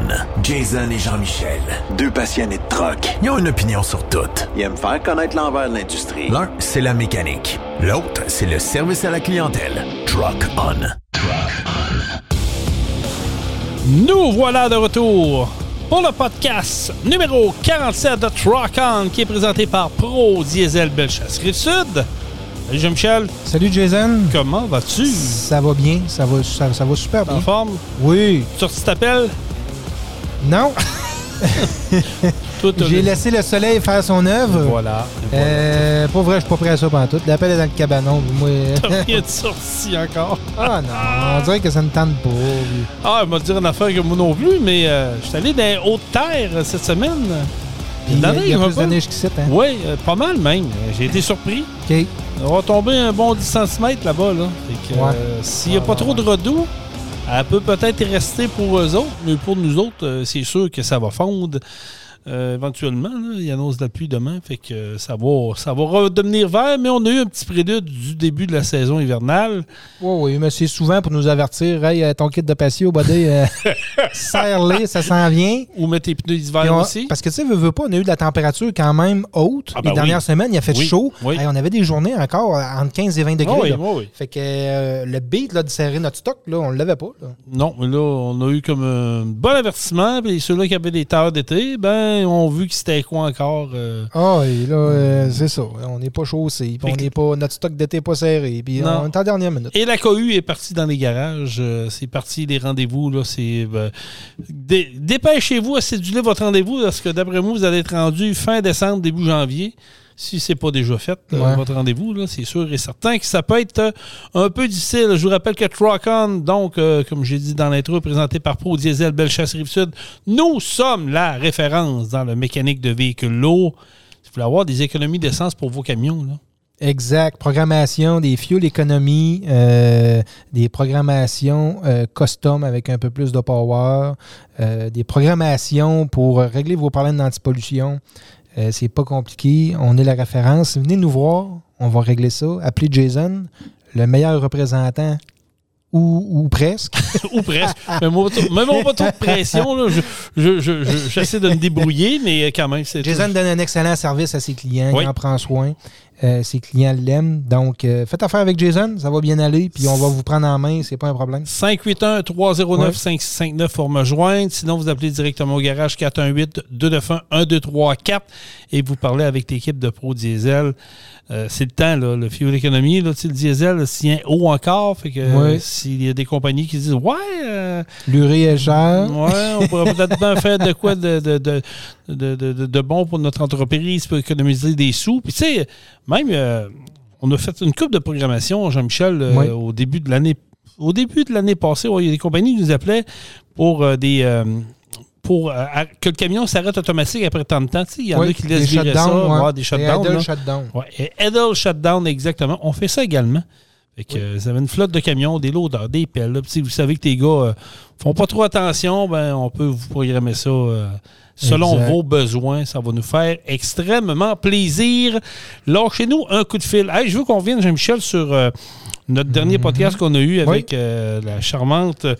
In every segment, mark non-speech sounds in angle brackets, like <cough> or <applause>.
On. Jason et Jean-Michel. Deux passionnés de troc. Ils ont une opinion sur tout. Ils aiment faire connaître l'envers de l'industrie. L'un, c'est la mécanique. L'autre, c'est le service à la clientèle. Truck On. Nous voilà de retour pour le podcast numéro 47 de Truck On qui est présenté par Pro Diesel Bellechasse Rive-Sud. Salut Jean-Michel, Salut Jason. comment vas-tu? Ça va bien, ça va, ça, ça va super En bien. forme? Oui. Tu t'appelles? Non, <laughs> j'ai laissé le soleil faire son œuvre. Voilà. Euh, pas vrai, je suis pas prêt à ça pendant tout. L'appel est dans le cabanon. Moi... <laughs> T'as rien <laughs> de sorti encore. ah non, on dirait que ça ne tente pas. Ah, il m'a dit une affaire que moi non plus, mais euh, je suis allé dans les hautes terres euh, cette semaine. Il y a, il y a plus pas. de neige qu'ici, hein? Oui, euh, pas mal même. J'ai été surpris. OK. On va tomber un bon 10 cm là-bas. Là. Fait que, Ouais. S'il n'y a pas ouais, trop de redoux, elle peut peut-être rester pour eux autres, mais pour nous autres, euh, c'est sûr que ça va fondre. Euh, éventuellement, là. il annonce de la pluie demain, fait que ça va, ça va redevenir vert, mais on a eu un petit prélude du début de la saison hivernale. Oui, oui, mais c'est souvent pour nous avertir. Hey, euh, ton kit de patio, buddy, euh, <laughs> serre-les, ça s'en vient. Ou mettre tes pneus d'hiver aussi. Parce que tu sais, veux, veux pas, on a eu de la température quand même haute. Ah ben Les dernières oui. semaines, il a fait Oui, chaud. oui. Hey, on avait des journées encore entre 15 et 20 degrés. Oui, là. oui, oui. Fait que euh, le beat là, de serrer notre stock, là, on ne l'avait pas. là. Non, mais là, on a eu comme un bon avertissement. Puis ceux-là qui avaient des terres d'été, ben, ont vu que c'était quoi encore. euh, Ah, et là, euh, c'est ça. On n'est pas chaussé. on pas, notre stock d'été n'est pas serré. Puis on est en dernière minute. Et la cohue est partie dans les garages. euh, c'est parti, les rendez-vous. Là, c'est, dé- dépêchez-vous à céduler votre rendez-vous parce que d'après moi, vous allez être rendu fin décembre, début janvier. Si c'est pas déjà fait, euh, Ouais. votre rendez-vous, c'est sûr et certain que ça peut être euh, un peu difficile. Je vous rappelle que Trocon, donc, euh, comme j'ai dit dans l'intro, présenté par Pro Diesel Bellechasse Rive-Sud, nous sommes la référence dans le mécanique de véhicules lourds. Si vous voulez avoir des économies d'essence pour vos camions, là, Exact. Programmation, des fuel économies, euh, des programmations euh, custom avec un peu plus de power, euh, des programmations pour régler vos problèmes d'antipollution. Euh, c'est pas compliqué. On est la référence. Venez nous voir. On va régler ça. Appelez Jason, le meilleur représentant ou, ou presque. <laughs> ou presque. Même pas trop de pression. Là. Je- je- je- je- J'essaie de me débrouiller, mais quand même, c'est. Jason donne un excellent service à ses clients. Oui. Il en prend soin. Euh, ses clients l'aiment. Donc, euh, faites affaire avec Jason. Ça va bien aller. Puis, on va vous prendre en main. C'est pas un problème. 581-309-5569 pour me joindre. Sinon, vous appelez directement au garage 418-291-1234 et vous parlez avec l'équipe de Pro Diesel. Euh, c'est le temps, là, le fuel économie. Là, le diesel tient haut encore. Fait que Oui. s'il y a des compagnies qui disent Ouais, euh, L'urée est chère. Ouais, on pourrait <laughs> peut-être bien faire de quoi de, de, de, de, bon pour notre entreprise pour économiser des sous. Puis tu sais, même, euh, on a fait une coupe de programmation, Jean-Michel, Oui. au début de l'année. Au début de l'année passée, ouais, il y a des compagnies qui nous appelaient pour des. Pour euh, que le camion s'arrête automatique après tant de temps. Il y en Oui, a qui laissent virer ça, ouais. ouais, des shutdowns. idle là. shutdown. Ouais, idle shutdown, exactement. On fait ça également. Fait que, euh, vous avez une flotte de camions, des loaders, des pelles. là. Vous savez que tes gars euh, font pas trop attention, ben, on peut vous programmer ça euh, selon Exact. vos besoins. Ça va nous faire extrêmement plaisir. Lâchez-nous un coup de fil. Hey, je veux qu'on vienne, Jean-Michel, sur notre dernier podcast qu'on a eu avec euh, la charmante. euh,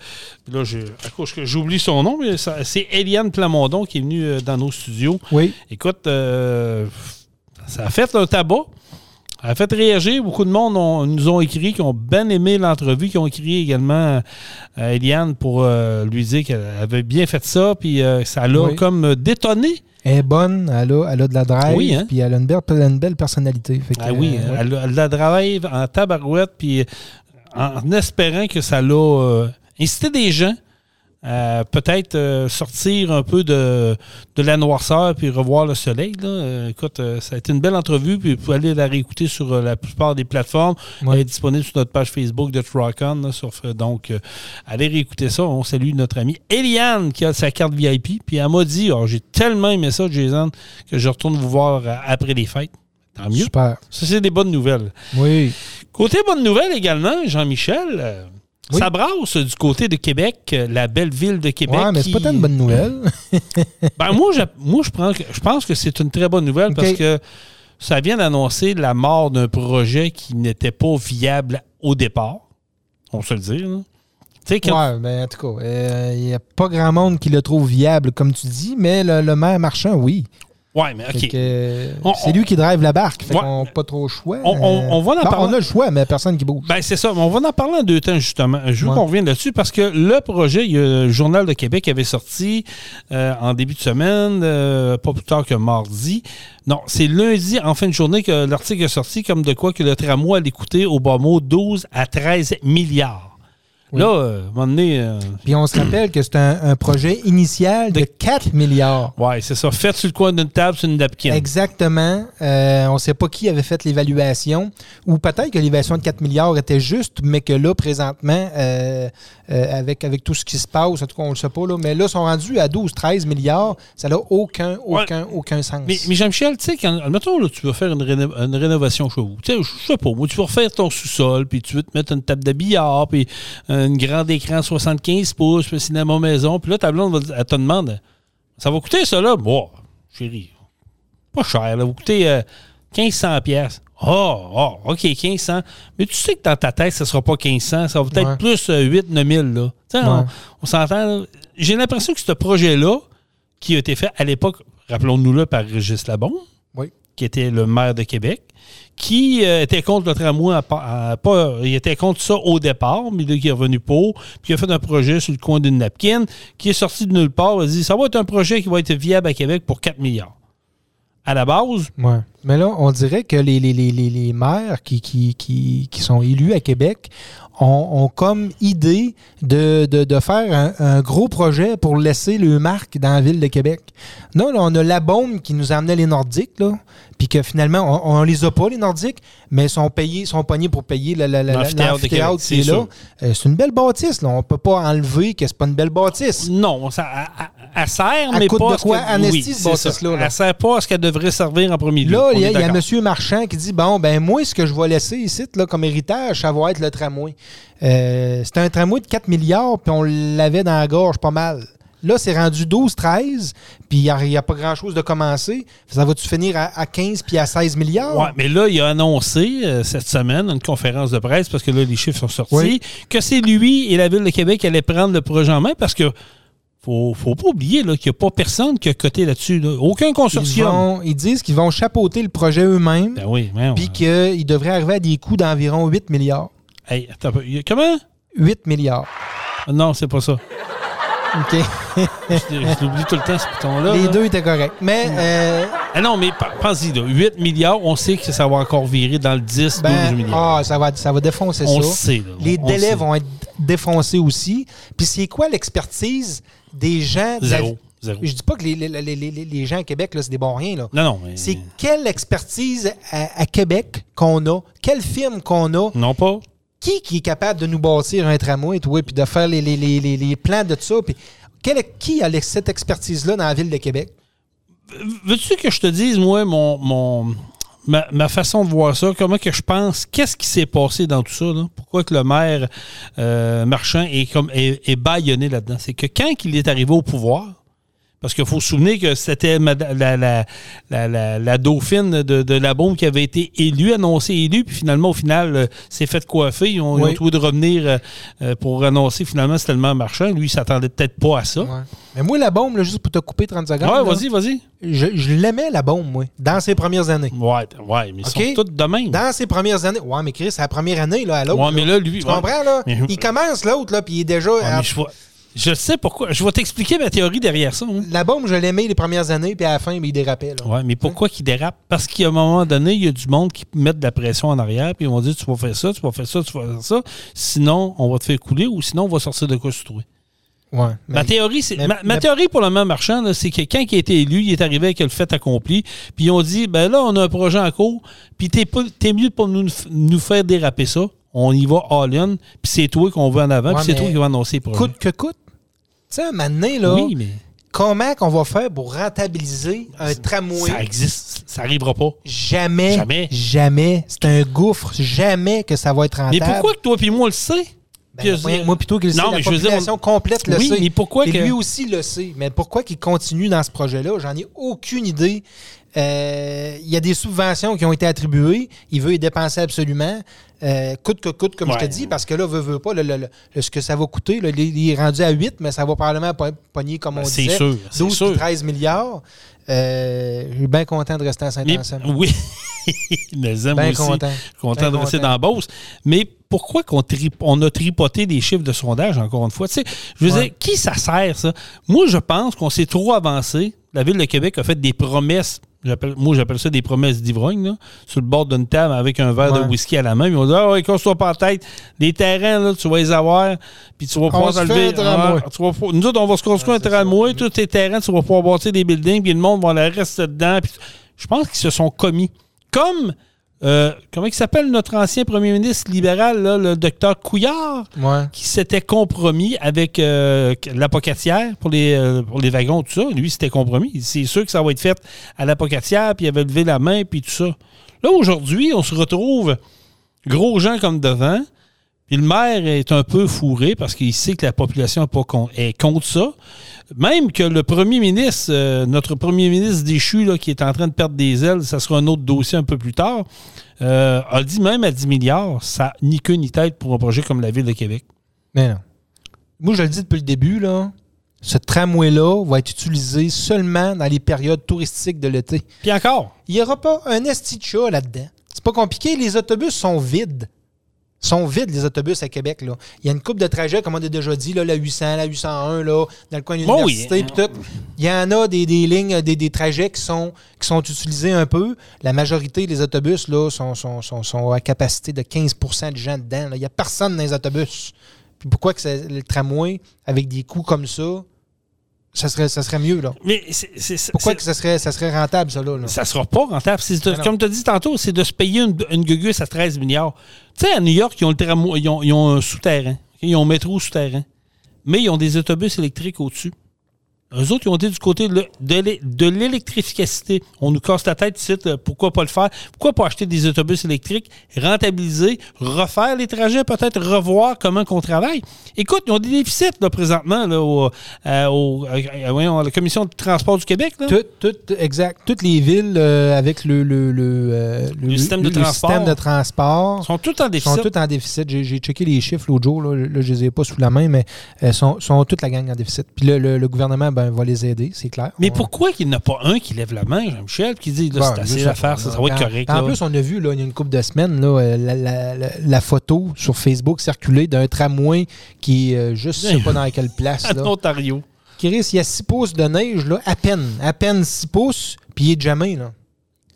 Là, je, à cause que j'oublie son nom, mais c'est Eliane Plamondon qui est venue euh, dans nos studios. Oui. Écoute, euh, ça a fait un tabac. A fait réagir. Beaucoup de monde ont- nous ont écrit, qui ont bien aimé l'entrevue, qui ont écrit également à Eliane pour euh, lui dire qu'elle avait bien fait ça, puis euh, ça l'a Oui. comme détonné. Elle est bonne, elle a, elle a de la drive, Oui, hein? puis elle a une belle, une belle personnalité. Fait que, Ah oui, euh, ouais. elle, a- elle la travaille en tabarouette, puis en, en espérant que ça l'a euh, incité des gens à peut-être euh, sortir un peu de, de la noirceur puis revoir le soleil. là. Euh, écoute, euh, ça a été une belle entrevue, puis vous pouvez aller la réécouter sur euh, la plupart des plateformes. Ouais. Elle est disponible sur notre page Facebook de là, sur- donc, euh, allez réécouter ça. On salue notre amie Eliane qui a sa carte VIP. Puis elle m'a dit oh, J'ai tellement aimé ça, Jason, que je retourne vous voir euh, après les fêtes. Tant mieux. Super. Ça, c'est des bonnes nouvelles. Oui. Côté bonne nouvelle également, Jean-Michel, euh, Oui. ça brasse du côté de Québec, euh, la belle ville de Québec. Ouais, mais c'est pas qui- tant une bonne nouvelle. <laughs> Ben, moi, je, moi je, prends que- je pense que c'est une très bonne nouvelle parce que ça vient d'annoncer la mort d'un projet qui n'était pas viable au départ. On se le dire. là. Oui, ben, en tout cas, il n'y a pas grand monde qui le trouve viable, comme tu dis, mais le maire marchand, oui. Oui, mais OK. C'est lui qui drive la barque. Fait on n'a pas trop le choix. On, va en on a le choix, mais personne qui bouge. Ben, c'est ça. On va en parler en deux temps, justement. Je veux qu'on revienne là-dessus parce que le projet, il y a le Journal de Québec avait sorti euh, en début de semaine, euh, pas plus tard que mardi. Non, c'est lundi, en fin de journée, que l'article est sorti, comme de quoi que le tramway allait coûter au bas mot 12 à 13 milliards. Là, euh, à un moment donné. Euh, Puis on se rappelle que c'est un, projet initial de, 4 milliards. Oui, c'est ça. Fait sur le coin d'une table, sur une napkin. Exactement. Euh, on ne sait pas qui avait fait l'évaluation. Ou peut-être que l'évaluation de 4 milliards était juste, mais que là, présentement, avec, avec tout ce qui se passe, en tout cas, on ne le sait pas, là, mais là, ils sont rendus à 12, 13 milliards. Ça n'a aucun, aucun, aucun sens. Mais, Jean-Michel, tu sais, quand, admettons, là, tu vas faire une, une rénovation chez vous. Tu sais, je sais pas, moi, tu vas refaire ton sous-sol, puis tu veux te mettre une table de billard, puis un grand écran 75 pouces, puis cinéma maison. Puis là, ta blonde, elle te demande Ça va coûter ça là? Bon, chérie, pas cher, ça va coûter 1500 euh, pièces. Oh, oh, OK, 1500. Mais tu sais que dans ta tête, ça ne sera pas 1500, ça va peut-être plus 8 9000 là. On, on s'entend. J'ai l'impression que ce projet-là, qui a été fait à l'époque, rappelons-nous-le, par Régis Labon, qui était le maire de Québec, qui euh, était contre le tramway. pas, il était contre ça au départ, mais là, qui est revenu pour, puis il a fait un projet sur le coin d'une napkin, qui est sorti de nulle part. Il a dit ça va être un projet qui va être viable à Québec pour 4 milliards. À la base. Mais là, on dirait que les, les, maires qui, sont élus à Québec ont, comme idée de, faire un, gros projet pour laisser le marque dans la ville de Québec. Non, là, on a la bombe qui nous amenait les Nordiques, là puis que finalement, on, ne les a pas, les Nordiques, mais ils sont payés, sont pognés pour payer la, la, la, c'est là. Euh, c'est une belle bâtisse, là. On peut pas enlever que c'est pas une belle bâtisse. Non, ça, elle, sert, mais pas... de quoi cette bâtisse-là. Elle sert pas à ce qu'elle devrait servir en premier lieu. Là, il y a, M. Marchand qui dit, bon, ben moi, ce que je vais laisser ici, là, comme héritage, ça va être le tramway. Euh, c'est un tramway de 4 milliards, puis on l'avait dans la gorge pas mal. Là, c'est rendu 12-13, puis il n'y a, pas grand-chose de commencer. Ça va-tu finir à, 15 puis à 16 milliards? Oui, mais là, il a annoncé euh, cette semaine, une conférence de presse, parce que là, les chiffres sont sortis, que c'est lui et la Ville de Québec qui allaient prendre le projet en main parce que faut, faut pas oublier qu'il n'y a pas personne qui a coté là-dessus. Aucun consortium. Ils, disent qu'ils vont chapeauter le projet eux-mêmes. Ben oui, Puis qu'ils devraient arriver à des coûts d'environ 8 milliards. Hey, attends, comment? 8 milliards. Non, c'est pas ça. OK. <laughs> je, l'oublie tout le temps, ce bouton-là. Les deux étaient corrects. Mais. Euh... Ah non, mais pense-y, 8 milliards, on sait que ça va encore virer dans le 10, ben, 12 milliards. Ah, ça va, ça va défoncer on ça. On sait. Les délais vont être défoncés aussi. Puis c'est quoi l'expertise des gens. Zéro. Zéro. Je dis pas que les, les, les, les gens à Québec, c'est des bons riens. Là. Non, non. C'est quelle expertise à, à Québec qu'on a, quelle firme qu'on a? Non, pas qui, qui est capable de nous bâtir un tramway, puis de faire les, les, les, plans de tout ça? Puis qui a cette expertise-là dans la ville de Québec? Veux-tu que je te dise, moi, mon, mon ma, façon de voir ça, comment que je pense, qu'est-ce qui s'est passé dans tout ça? Pourquoi que le maire euh, Marchand est, comme, est, est baillonné là-dedans? C'est que quand il est arrivé au pouvoir, parce qu'il faut se souvenir que c'était la, la, la, dauphine de, la bombe qui avait été élue, annoncée élue, puis finalement, au final, euh, s'est fait coiffer. Ils ont, trouvé de revenir euh, euh, pour annoncer finalement c'était tellement marchand. Lui, il s'attendait peut-être pas à ça. Mais moi, la bombe, juste pour te couper 30 secondes. Ouais, vas-y, vas-y. Je, l'aimais, la bombe, moi, dans ses premières années. Ouais, ouais mais ils sont toutes de même. Dans ses premières années. Ouais, mais Chris, c'est la première année, là, à l'autre. Ouais, mais là, lui. Tu comprends, là? Il commence l'autre, là, puis il est déjà. Je sais pourquoi. Je vais t'expliquer ma théorie derrière ça. Hein. La bombe, je l'aimais les premières années, puis à la fin, il dérapait. Oui, mais pourquoi qu'il dérape? Parce qu'à un moment donné, il y a du monde qui met de la pression en arrière, puis ils vont dire tu vas faire ça, tu vas faire ça, tu vas faire ça. Sinon, on va te faire couler ou sinon, on va sortir de quoi se trouver. Ouais, ma théorie, c'est ma, théorie pour le même marchand, c'est que quand il a été élu, il est arrivé avec le fait accompli, puis ils ont dit ben là, on a un projet en cours, puis t'es, es mieux pour nous, nous faire déraper ça. On y va all-in, puis c'est toi qu'on veut en avant, puis c'est toi qui va annoncer le Coûte que coûte, tu sais, maintenant, là, oui, mais... comment qu'on va faire pour rentabiliser un tramway? Ça existe. Ça n'arrivera pas. Jamais. Jamais. Jamais. C'est un gouffre. Jamais que ça va être rentable. Mais pourquoi que toi et moi, on le sait? Ben, moi, plutôt que le non, la population complète le oui, sait. Mais pourquoi et lui aussi le sait. Mais pourquoi qu'il continue dans ce projet-là? J'en ai aucune idée. Euh, il y a des subventions qui ont été attribuées. Il veut y dépenser absolument. Euh, coûte que coûte, comme je te dis, parce que là, veut, veut pas, ce que ça va coûter, il est rendu à 8, mais ça va probablement pogner, comme on ben, disait, sûr, 12 13 milliards. Euh, je suis bien content de rester à Saint-Anselme. <laughs> Oui, bien aussi. Content, content de rester dans la Beauce. Mais pourquoi qu'on on a tripoté des chiffres de sondage, encore une fois? Tu sais, je veux dire, qui ça sert, ça? Moi, je pense qu'on s'est trop avancé. La Ville de Québec a fait des promesses moi, j'appelle ça des promesses d'ivrogne, sur le bord d'une table avec un verre de whisky à la main. Ils ont dit Ah, ouais, qu'on soit pas en tête. Les terrains, là, tu vas les avoir, puis tu vas pouvoir enlever. Ah, nous autres, on va se construire un tramway. Tous tes terrains, tu vas pouvoir bâtir des buildings, puis le monde va aller rester dedans. je pense qu'ils se sont commis. Comme euh, comment il s'appelle notre ancien premier ministre libéral, le docteur Couillard, qui s'était compromis avec euh, l'apocatière pour les, euh, pour les wagons, tout ça. Lui, c'était compromis. C'est sûr que ça va être fait à l'apocatière, puis il avait levé la main, puis tout ça. Là, aujourd'hui, on se retrouve gros gens comme devant, puis le maire est un peu fourré parce qu'il sait que la population est contre ça. Même que le premier ministre, euh, notre premier ministre déchu, là, qui est en train de perdre des ailes, ça sera un autre dossier un peu plus tard, euh, a dit même à 10 milliards, ça ni queue ni tête pour un projet comme la Ville de Québec. Mais non. Moi, je le dis depuis le début, là, ce tramway-là va être utilisé seulement dans les périodes touristiques de l'été. Puis encore. Il n'y aura pas un esti là-dedans. C'est pas compliqué, les autobus sont vides sont vides, les autobus à Québec. Là. Il y a une coupe de trajets, comme on a déjà dit, là, la 800, la 801, là, dans le coin de l'université. tout. Il y en a des, lignes, des, trajets qui sont, qui sont utilisés un peu. La majorité des autobus là, sont, sont, sont, à capacité de 15% de gens dedans. Il n'y a personne dans les autobus. Puis pourquoi que le tramway, avec des coûts comme ça, ça serait, ça serait mieux, là. Mais c'est, Pourquoi que ça serait, ça serait rentable, ça, là? Ça sera pas rentable. comme tu as dit tantôt, c'est de se payer une, une gugus à 13 milliards. Tu sais, à New York, ils ont, le ils ont, ils ont un souterrain. Ils ont un métro souterrain. Mais ils ont des autobus électriques au-dessus. Eux autres, ils ont été du côté de l'électrificacité. On nous casse la tête ici, pourquoi pas le faire? Pourquoi pas acheter des autobus électriques, rentabiliser, refaire les trajets, peut-être revoir comment qu'on travaille? Écoute, ils ont des déficits là, présentement là, au, euh, euh, à la Commission de transport du Québec. Tout, exact. Toutes les villes euh, avec le, le, le, système, de transport sont toutes en déficit. sont toutes en déficit. J'ai checké les chiffres l'autre jour. Là, je ne les ai pas sous la main, mais elles sont, sont toutes la gang en déficit. Puis le gouvernement ben, va les aider, c'est clair. Mais pourquoi qu'il n'y en a pas un qui lève la main, Jean-Michel, qui dit là, c'est assez à faire, ça, va être correct. En plus, on a vu là, il y a une couple de semaines là, euh, la, photo sur Facebook circuler d'un tramway qui est euh, juste, je sais pas dans quelle place. <laughs> en Ontario. Risque, il y a 6 pouces de neige, là, à peine. À peine 6 pouces, puis il est jamais, là.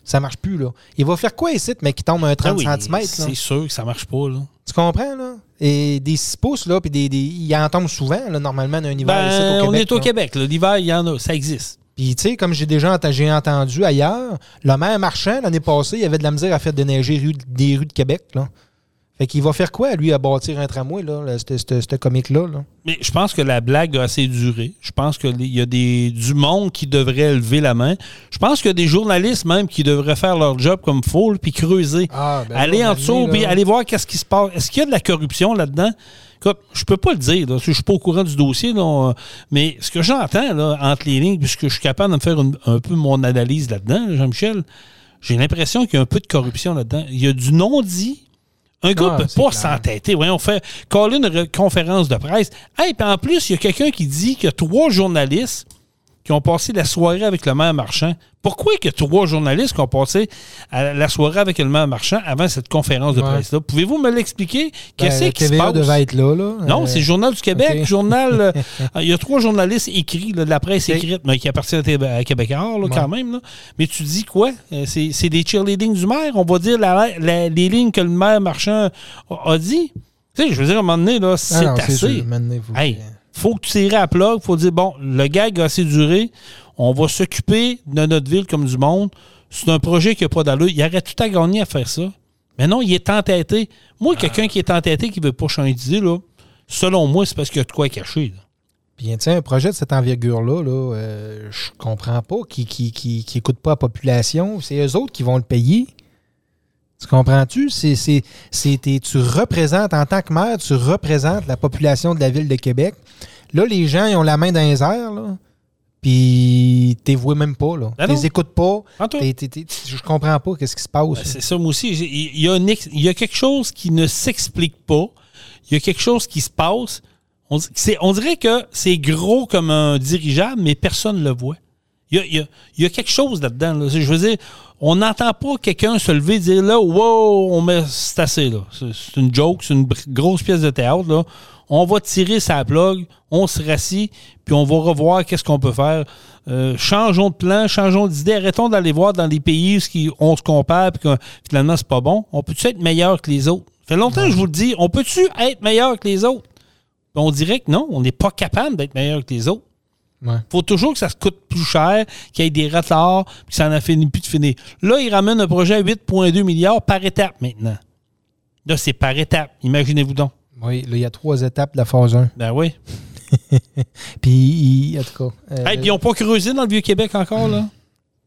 Ça marche plus, là. Il va faire quoi ici, mais qui tombe un 30 ah cm? C'est sûr que ça marche pas, là. Tu comprends, là? Et des 6 pouces, là, puis des, des, il en tombe souvent, là, normalement, d'un hiver ben, ici, au Québec. On est au Québec, L'hiver, il y en a, ça existe. Puis, tu sais, comme j'ai déjà entendu ailleurs, le maire marchand, l'année passée, il avait de la misère à faire déneiger des rues de Québec, là. Fait qu'il va faire quoi, lui, à bâtir un tramway, là, ce comique-là? Mais je pense que la blague a assez duré. Je pense qu'il y a des, du monde qui devrait lever la main. Je pense qu'il y a des journalistes même qui devraient faire leur job comme faut, puis creuser. Ah, ben aller en dessous, puis aller voir qu'est-ce qui se passe. Est-ce qu'il y a de la corruption là-dedans? je peux pas le dire, je je suis pas au courant du dossier, mais ce que j'entends entre les lignes, puisque je suis capable de me faire un peu mon analyse là-dedans, Jean-Michel, j'ai l'impression qu'il y a un peu de corruption là-dedans. Il y a du non-dit un gars ne peut pas s'entêter. on fait coller une conférence de presse. Et puis en plus, il y a quelqu'un qui dit a trois journalistes qui ont passé la soirée avec le maire marchand. Pourquoi a trois journalistes qui ont passé la soirée avec le maire marchand avant cette conférence de presse-là? Pouvez-vous me l'expliquer? Qu'est-ce ben, qui se passe? devait être là. là. Non, c'est le Journal du Québec. Journal, euh, <laughs> il y a trois journalistes écrits, de la presse écrite, mais qui appartient à, Québécois, quand même. Mais tu dis quoi? Euh, c'est des cheerleading du maire? On va dire les lignes que le maire marchand a, dit? Tu sais, je veux dire, à un moment donné, c'est ah assez faut tirer à plat. Il faut dire, bon, le gag a assez duré. On va s'occuper de notre ville comme du monde. C'est un projet qui n'a pas d'allure. Il aurait tout à gagner à faire ça. Mais non, il est entêté. Moi, quelqu'un qui est entêté, qui ne veut pas changer d'idée, là, selon moi, c'est parce qu'il y a de quoi cacher. Bien, tiens, un projet de cette envergure-là, là, euh, je comprends pas, qui qui, qui, pas la population. C'est eux autres qui vont le payer. Tu comprends-tu? C'est, tu représentes, en tant que maire, tu représentes la population de la ville de Québec. Là, les gens, ils ont la main dans les airs, là. puis t'es voué même pas, là. Ben Tu non. les écoutes pas. T'es- t'es- t'es- je comprends pas qu'est-ce qui se passe. Ben, c'est ça, moi aussi. Il y, a un ex- il y a quelque chose qui ne s'explique pas. Il y a quelque chose qui se passe. On, on dirait que c'est gros comme un dirigeable, mais personne ne le voit. Il y a, quelque chose là-dedans. là. Je veux dire, on n'entend pas quelqu'un se lever et dire là, wow, on met, c'est assez. là. C'est, une joke, c'est une grosse pièce de théâtre. On va tirer sa plug, on se rassit, puis on va revoir qu'est-ce qu'on peut faire. Euh, changeons de plan, changeons d'idée, arrêtons d'aller voir dans les pays où on se compare, puis que finalement, c'est pas bon. On peut-tu être meilleur que les autres? Ça fait longtemps que je vous le dis, on peut-tu être meilleur que les autres? Puis on dirait que non, on n'est pas capable d'être meilleur que les autres. Ouais. faut toujours que ça se coûte plus cher, qu'il y ait des retards, puis que ça n'en finit plus de finir. Là, ils ramènent un projet à 8,2 milliards par étape maintenant. Là, c'est par étape. Imaginez-vous donc. Oui, là, il y a trois étapes de la phase 1. Ben oui. <laughs> Puis, en tout cas. euh, Hey, puis ils n'ont pas creusé dans le Vieux-Québec encore, là?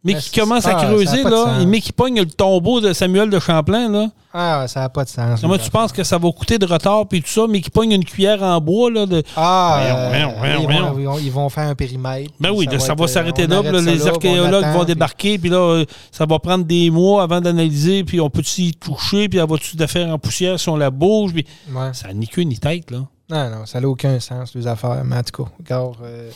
Mais qui commencent à creuser, là. Mais qui pognent le tombeau de Samuel de Champlain, là. Ah, ça n'a pas de sens. Comment tu penses que ça va coûter de retard, puis tout ça, mais qui pognent une cuillère en bois, là. De... Ah, euh, voyons, ils, vont, ils vont- ils vont faire un périmètre. Ben oui, ça, va s'arrêter on là. là, les archéologues attend, vont débarquer, puis là, euh, ça va prendre des mois avant d'analyser, puis on peut-tu y toucher, puis elle va-tu de faire en poussière si on la bouge, puis Ouais. ça n'a ni queue ni tête, là. Non, non, ça n'a aucun sens, les affaires. Mais en tout cas, regarde, euh,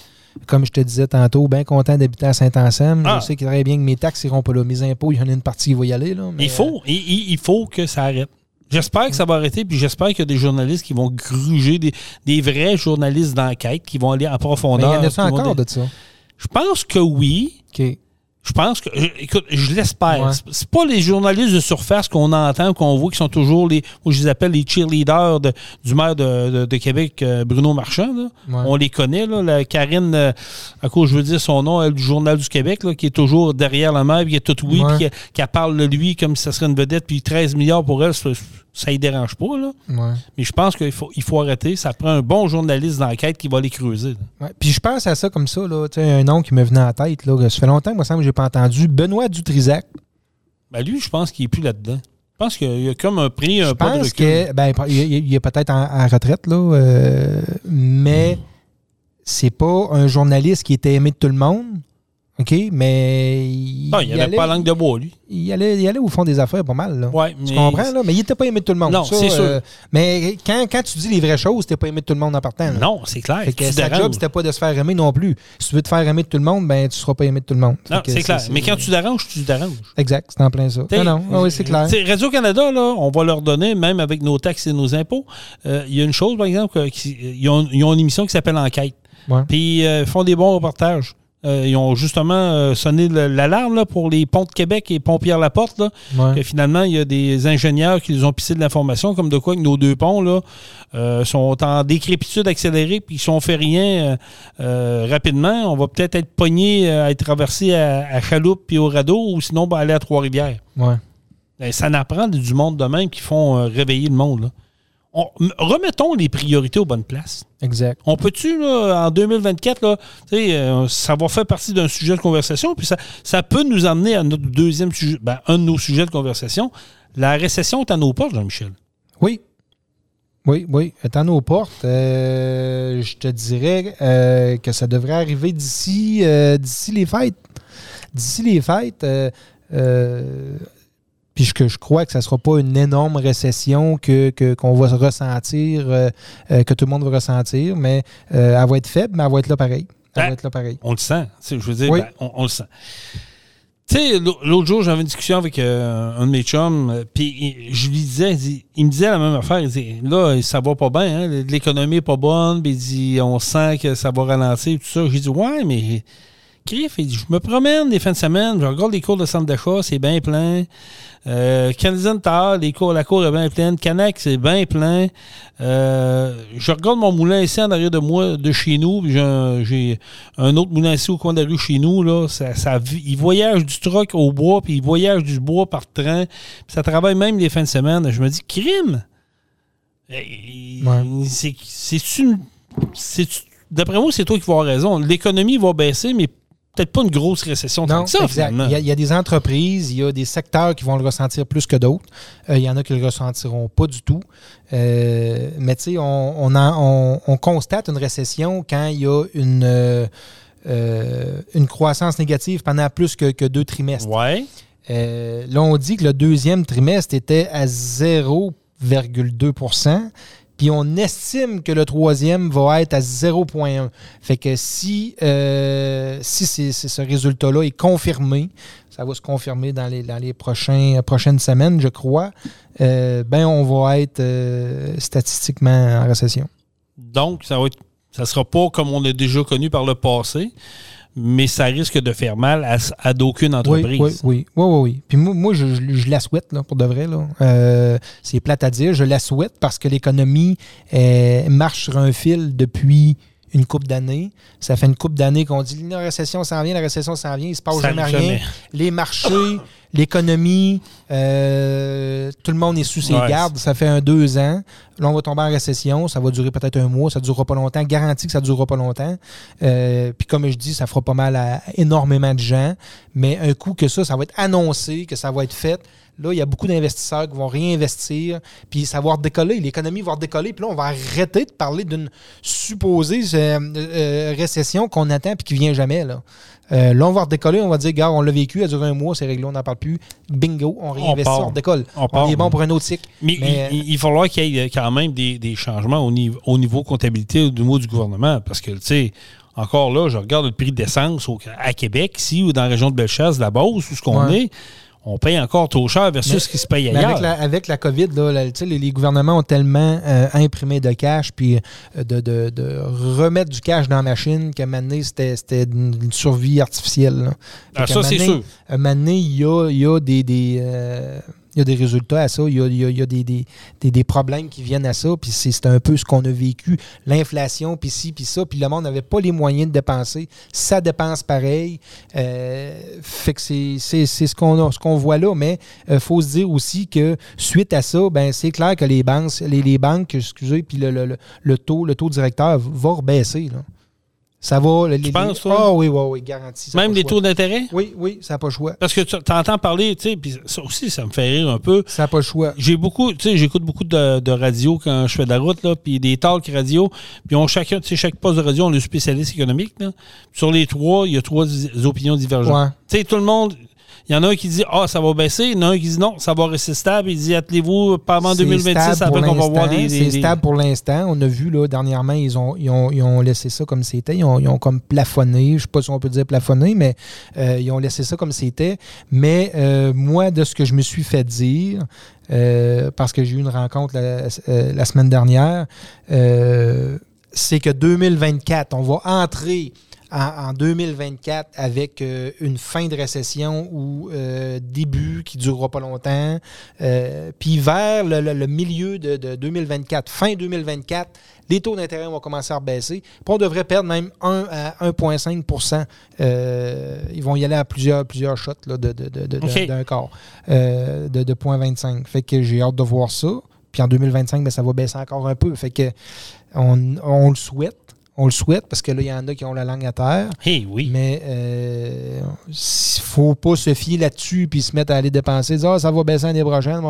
comme je te disais tantôt, bien content d'habiter à Saint-Anselme. Ah. Je sais très bien que mes taxes iront pas là. Mes impôts, il y en a une partie qui va y aller. Là, mais, Il faut, il, il- faut que ça arrête. J'espère que ça va arrêter, puis j'espère qu'il y a des journalistes qui vont gruger, des, des vrais journalistes d'enquête qui vont aller en Mais profondeur. il y en a encore de ça? Je pense que oui. OK. Je pense que. je- Écoute, je l'espère. Ouais. C'est- C'est pas les journalistes de surface qu'on entend, qu'on voit, qui sont toujours les. Moi, je les appelle les cheerleaders de- du maire de, de- de Québec, euh, Bruno Marchand. là. Ouais. On les connaît, là. La Karine, euh, à cause je veux dire son nom, elle, du Journal du Québec, là, qui est toujours derrière la maire, puis qui est tout oui, puis qui, qui parle de lui comme si ça serait une vedette, puis 13 milliards pour elle, ça, ça ne dérange pas. Là. Ouais. Mais je pense qu'il faut, il faut arrêter. Ça prend un bon journaliste d'enquête qui va les creuser. Ouais. Puis je pense à ça comme ça, là, tu sais, un nom qui me venait en tête. Là, ça fait longtemps que moi, ça que j'ai pas entendu. Benoît Dutrisac. Ben, lui, je pense qu'il n'est plus là-dedans. Je pense qu'il a comme un prix, un Je pas de pense recul. que ben, il, est peut-être en, en retraite, là, euh, mais c'est pas un journaliste qui était aimé de tout le monde. OK? Mais il, Non, il n'avait pas la langue de bois, lui. il, allait, il allait au fond des affaires pas mal. Là. Ouais, Tu mais- comprends? Là? Mais il était pas aimé de tout le monde. Non, c'est sûr. euh, mais quand, quand tu dis les vraies choses, t'es pas aimé de tout le monde en partant. là. Non, c'est clair. Fait que tu sa job, c'était pas de se faire aimer non plus. Si tu veux te faire aimer de tout le monde, ben tu seras pas aimé de tout le monde. Non, c'est clair. Mais quand tu déranges, tu déranges. Exact, c'est en plein ça. Non, non, ah oui, c'est clair. Radio-Canada, là, on va leur donner, même avec nos taxes et nos impôts, euh, il y a une chose, par exemple, que- qui- ils, ont, ils ont une émission qui s'appelle Enquête. Puis euh, ils font des bons reportages. Euh, ils ont justement euh, sonné l'alarme pour les ponts de Québec et pont Pierre-Laporte. Ouais. que finalement, il y a des ingénieurs qui les ont pissé de l'information, comme de quoi que nos deux ponts là, euh, sont en décrépitude accélérée, puis si on fait rien rapidement, on va peut-être être pogné à être traversé à, à Chaloupe puis au radeau, ou sinon ben, aller à Trois-Rivières. Ouais. Ben, ça n'apprend du monde de même qui font réveiller le monde. là. On- remettons les priorités aux bonnes places. Exact. On peut-tu, en 2024, là, tu sais, euh, ça va faire partie d'un sujet de conversation, puis ça, ça peut nous amener à notre deuxième sujet, ben, un de nos sujets de conversation. La récession est à nos portes, Jean-Michel. Oui. Oui, oui. Étant nos portes, euh, je te dirais euh, que ça devrait arriver d'ici d'ici les fêtes. D'ici les fêtes, puis je, que je crois que ça ne sera pas une énorme récession que, que- qu'on va ressentir, euh, euh, que tout le monde va ressentir, mais euh, elle va être faible, mais elle va être là pareil. Elle Ben, va être là pareil. On le sent. Je veux dire, Oui. ben, on, on le sent. Tu sais, l'au- l'autre jour, j'avais une discussion avec euh, un de mes chums, euh, puis je lui disais, il, dit- il me disait la même affaire. Il dit, là, ça va pas bien, hein, l'économie n'est pas bonne, puis il dit, on sent que ça va ralentir, tout ça. J'ai dit, ouais, mais. Je me promène des fins de semaine, je regarde les cours de centre d'achat, c'est bien plein. Euh, Tire, les cours, la cour est bien pleine. Canac, c'est bien plein. Euh, je regarde mon moulin ici en arrière de moi, de chez nous. J'ai un, autre moulin ici au coin de la rue chez nous. Là, ça, ça, il voyage du truck au bois, puis il voyage du bois par train. Puis ça travaille même les fins de semaine. Je me dis, crime! Eh, Ouais. C'est, c'est une. c'est- D'après moi, c'est toi qui vas avoir raison. L'économie va baisser, mais peut-être pas une grosse récession Non, que ça, exact. Il y, a, il y a des entreprises, il y a des secteurs qui vont le ressentir plus que d'autres. Euh, il y en a qui le ressentiront pas du tout. Euh, mais tu sais, on, on, en- on- on constate une récession quand il y a une, euh, une croissance négative pendant plus que, deux trimestres. Ouais. là, on dit que le deuxième trimestre était à 0,2 puis on estime que le troisième va être à 0,1. Fait que si, euh, si ce résultat-là est confirmé, ça va se confirmer dans les, dans les prochaines semaines, je crois, euh, ben on va être euh, statistiquement en récession. Donc, ça va ça sera pas comme on l'a déjà connu par le passé mais ça risque de faire mal à, d'aucune entreprise. Oui, oui, oui. oui, Puis moi, je, la souhaite, là, pour de vrai. Euh, c'est plate à dire. Je la souhaite parce que l'économie euh, marche sur un fil depuis une coupe d'années. Ça fait une coupe d'années qu'on dit la récession s'en vient, la récession s'en vient, il se passe jamais rien. Les marchés, <laughs> l'économie, euh, tout le monde est sous ses gardes. Ça fait un deux ans. Là, on va tomber en récession. Ça va durer peut-être un mois. Ça ne durera pas longtemps. Garantie que ça ne durera pas longtemps. Euh, puis comme je dis, ça fera pas mal à énormément de gens. Mais un coup que ça, ça va être annoncé, que ça va être fait, Là, il y a beaucoup d'investisseurs qui vont réinvestir, puis ça va décoller. L'économie va décoller, puis là, on va arrêter de parler d'une supposée euh, euh, récession qu'on attend puis qui vient jamais. Là. Euh, là, on va redécoller, on va dire, gars, on l'a vécu, elle a duré un mois, c'est réglé, on n'en parle plus. Bingo, on réinvestit, on, décolle. On, est bon pour un autre cycle. Mais, il, il, falloir qu'il y ait quand même des, changements au niveau, au niveau comptabilité au niveau du gouvernement, parce que, tu sais, encore là, je regarde le prix d'essence à Québec, ici, ou dans la région de Bellechasse, la Beauce, où ce qu'on est on paye encore trop cher versus ce qui se paye ailleurs. Avec la, avec la COVID, les, gouvernements ont tellement euh, imprimé de cash puis euh, de, remettre du cash dans la machine qu'à un moment donné, c'était une survie artificielle. Ah, ça, c'est sûr. À un moment donné, il y a, des, euh, il y a des résultats à ça, il y a, des, problèmes qui viennent à ça, puis c'est un peu ce qu'on a vécu, l'inflation, puis ci, puis ça, puis le monde n'avait pas les moyens de dépenser, ça dépense pareil, euh, fait que c'est ce qu'on ce qu'on voit là, mais il euh, faut se dire aussi que suite à ça, ben c'est clair que les banques, les, les banques, excusez, puis le, le, taux, le taux directeur va baisser, là. Ça va. Les, tu penses, toi? Ah oui, oui, oui, garanti. Même les taux d'intérêt? Oui, oui, ça n'a pas le choix. Parce que tu entends parler, tu sais, puis ça aussi, ça me fait rire un peu. Ça n'a pas le choix. J'ai beaucoup, tu sais, j'écoute beaucoup de, de, radio quand je fais de la route, là, puis des talks radio, puis on chacun, tu sais, chaque poste de radio, on a le spécialiste économique, là. Sur les trois, il y a trois opinions divergentes. Tu sais, tout le monde, il y en a un qui dit Ah, ça va baisser. Il y en a un qui dit non, ça va rester stable. Il dit Attelez-vous pas avant 2026 après qu'on va voir des. c'est stable pour l'instant. On a vu là, dernièrement, ils ont, ils ont, laissé ça comme c'était. Ils ont, ils ont, comme plafonné. Je ne sais pas si on peut dire plafonné, mais euh, ils ont laissé ça comme c'était. Mais euh, moi, de ce que je me suis fait dire, euh, parce que j'ai eu une rencontre la, la semaine dernière, c'est que 2024, on va entrer en, 2024 avec euh, une fin de récession ou euh, début qui ne durera pas longtemps. Euh, puis vers le, milieu de, 2024, fin 2024, les taux d'intérêt vont commencer à baisser. Puis on devrait perdre même 1 à 1,5% Ils vont y aller à plusieurs, plusieurs shots de, d'un quart de, de 0,25. Fait que j'ai hâte de voir ça. Puis en 2025, ben, ça va baisser encore un peu. Fait que on, on le souhaite. On le souhaite parce que là, il y en a qui ont la langue à terre. Hey, oui. Mais il euh, ne faut pas se fier là-dessus puis se mettre à aller dépenser. Dire, ah, ça va baisser l'année prochaine.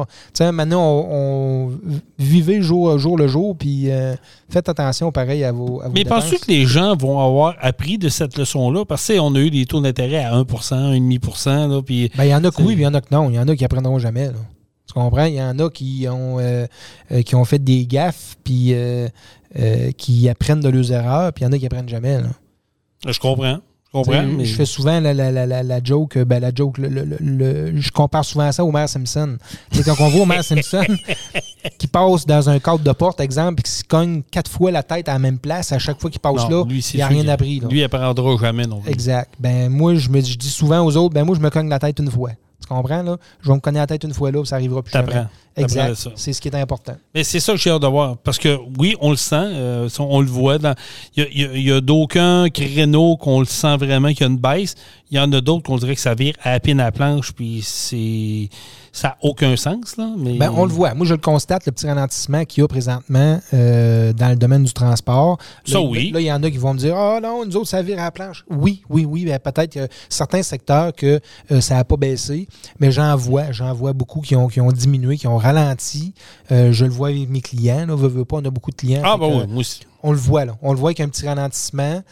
maintenant, on, vivez jour, jour le jour puis euh, faites attention pareil à vos, à Mais penses-tu que les gens vont avoir appris de cette leçon-là? Parce qu'on a eu des taux d'intérêt à 1% 1,5 puis ben, Il y en a que oui, il y en a que non. Il y en a qui apprendront jamais. Tu comprends? Il y en a qui ont, euh, qui ont fait des gaffes, puis euh, qui apprennent de leurs erreurs, puis il y en a qui apprennent jamais. Je comprends. Je comprends. Je fais souvent la, la, la, la joke, ben la joke, le, je compare souvent ça au maire Simpson. C'est quand on voit Homer Simpson <laughs> qui passe dans un cadre de porte, exemple, et qui se cogne quatre fois la tête à la même place, à chaque fois qu'il passe là, il n'y a rien appris. Lui, il apprendra jamais non plus. Exact. Ben moi, je me je dis souvent aux autres, ben moi, je me cogne la tête une fois. Tu comprends, là? Je vais me connaître la tête une fois là, ça arrivera plus jamais. Exact. C'est ce qui est important. Mais c'est ça que j'ai hâte de voir. Parce que oui, on le sent, euh, on le voit. Il y a, d'aucuns créneaux qu'on le sent vraiment qu'il y a une baisse. Il y en a d'autres qu'on dirait que ça vire à la pine à la planche, puis c'est ça n'a aucun sens. Là, mais... Ben, on le voit. Moi, je le constate, le petit ralentissement qu'il y a présentement euh, dans le domaine du transport. Ça, oui. Là, il y en a qui vont me dire Ah oh, non, nous autres, ça vire à la planche. Oui, oui, oui. Ben, peut-être que certains secteurs que euh, ça n'a pas baissé, mais j'en vois, j'en vois beaucoup qui ont, qui ont diminué, qui ont ralenti. Euh, je le vois avec mes clients. Là, veux, veux pas, on a beaucoup de clients. Ah, ben oui, moi aussi on le voit là. On le voit avec un petit ralentissement.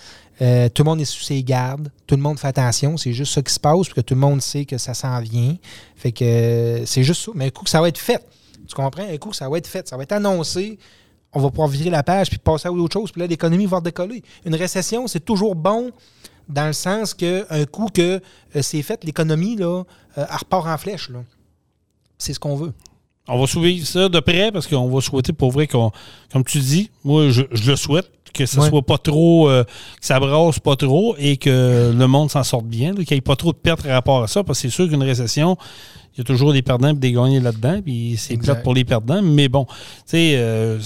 Euh, tout le monde est sous ses gardes. Tout le monde fait attention. C'est juste ça qui se passe, parce que tout le monde sait que ça s'en vient. Fait que euh, c'est juste ça. Mais un coup que ça va être fait, tu comprends? Un coup que ça va être fait, ça va être annoncé, on va pouvoir virer la page puis passer à autre chose. Puis là, l'économie va décoller. Une récession, c'est toujours bon dans le sens qu'un coup que euh, c'est fait, l'économie, là, repart en flèche. C'est ce qu'on veut. On va suivre ça de près parce qu'on va souhaiter pour vrai qu'on, comme tu dis, moi je, le souhaite, que ça soit pas trop, que ça brasse pas trop et que le monde s'en sorte bien, qu'il n'y ait pas trop de pertes par rapport à ça, parce que c'est sûr qu'une récession, il y a toujours des perdants et des gagnants là-dedans, puis c'est plate pour les perdants. Mais bon, tu sais, euh,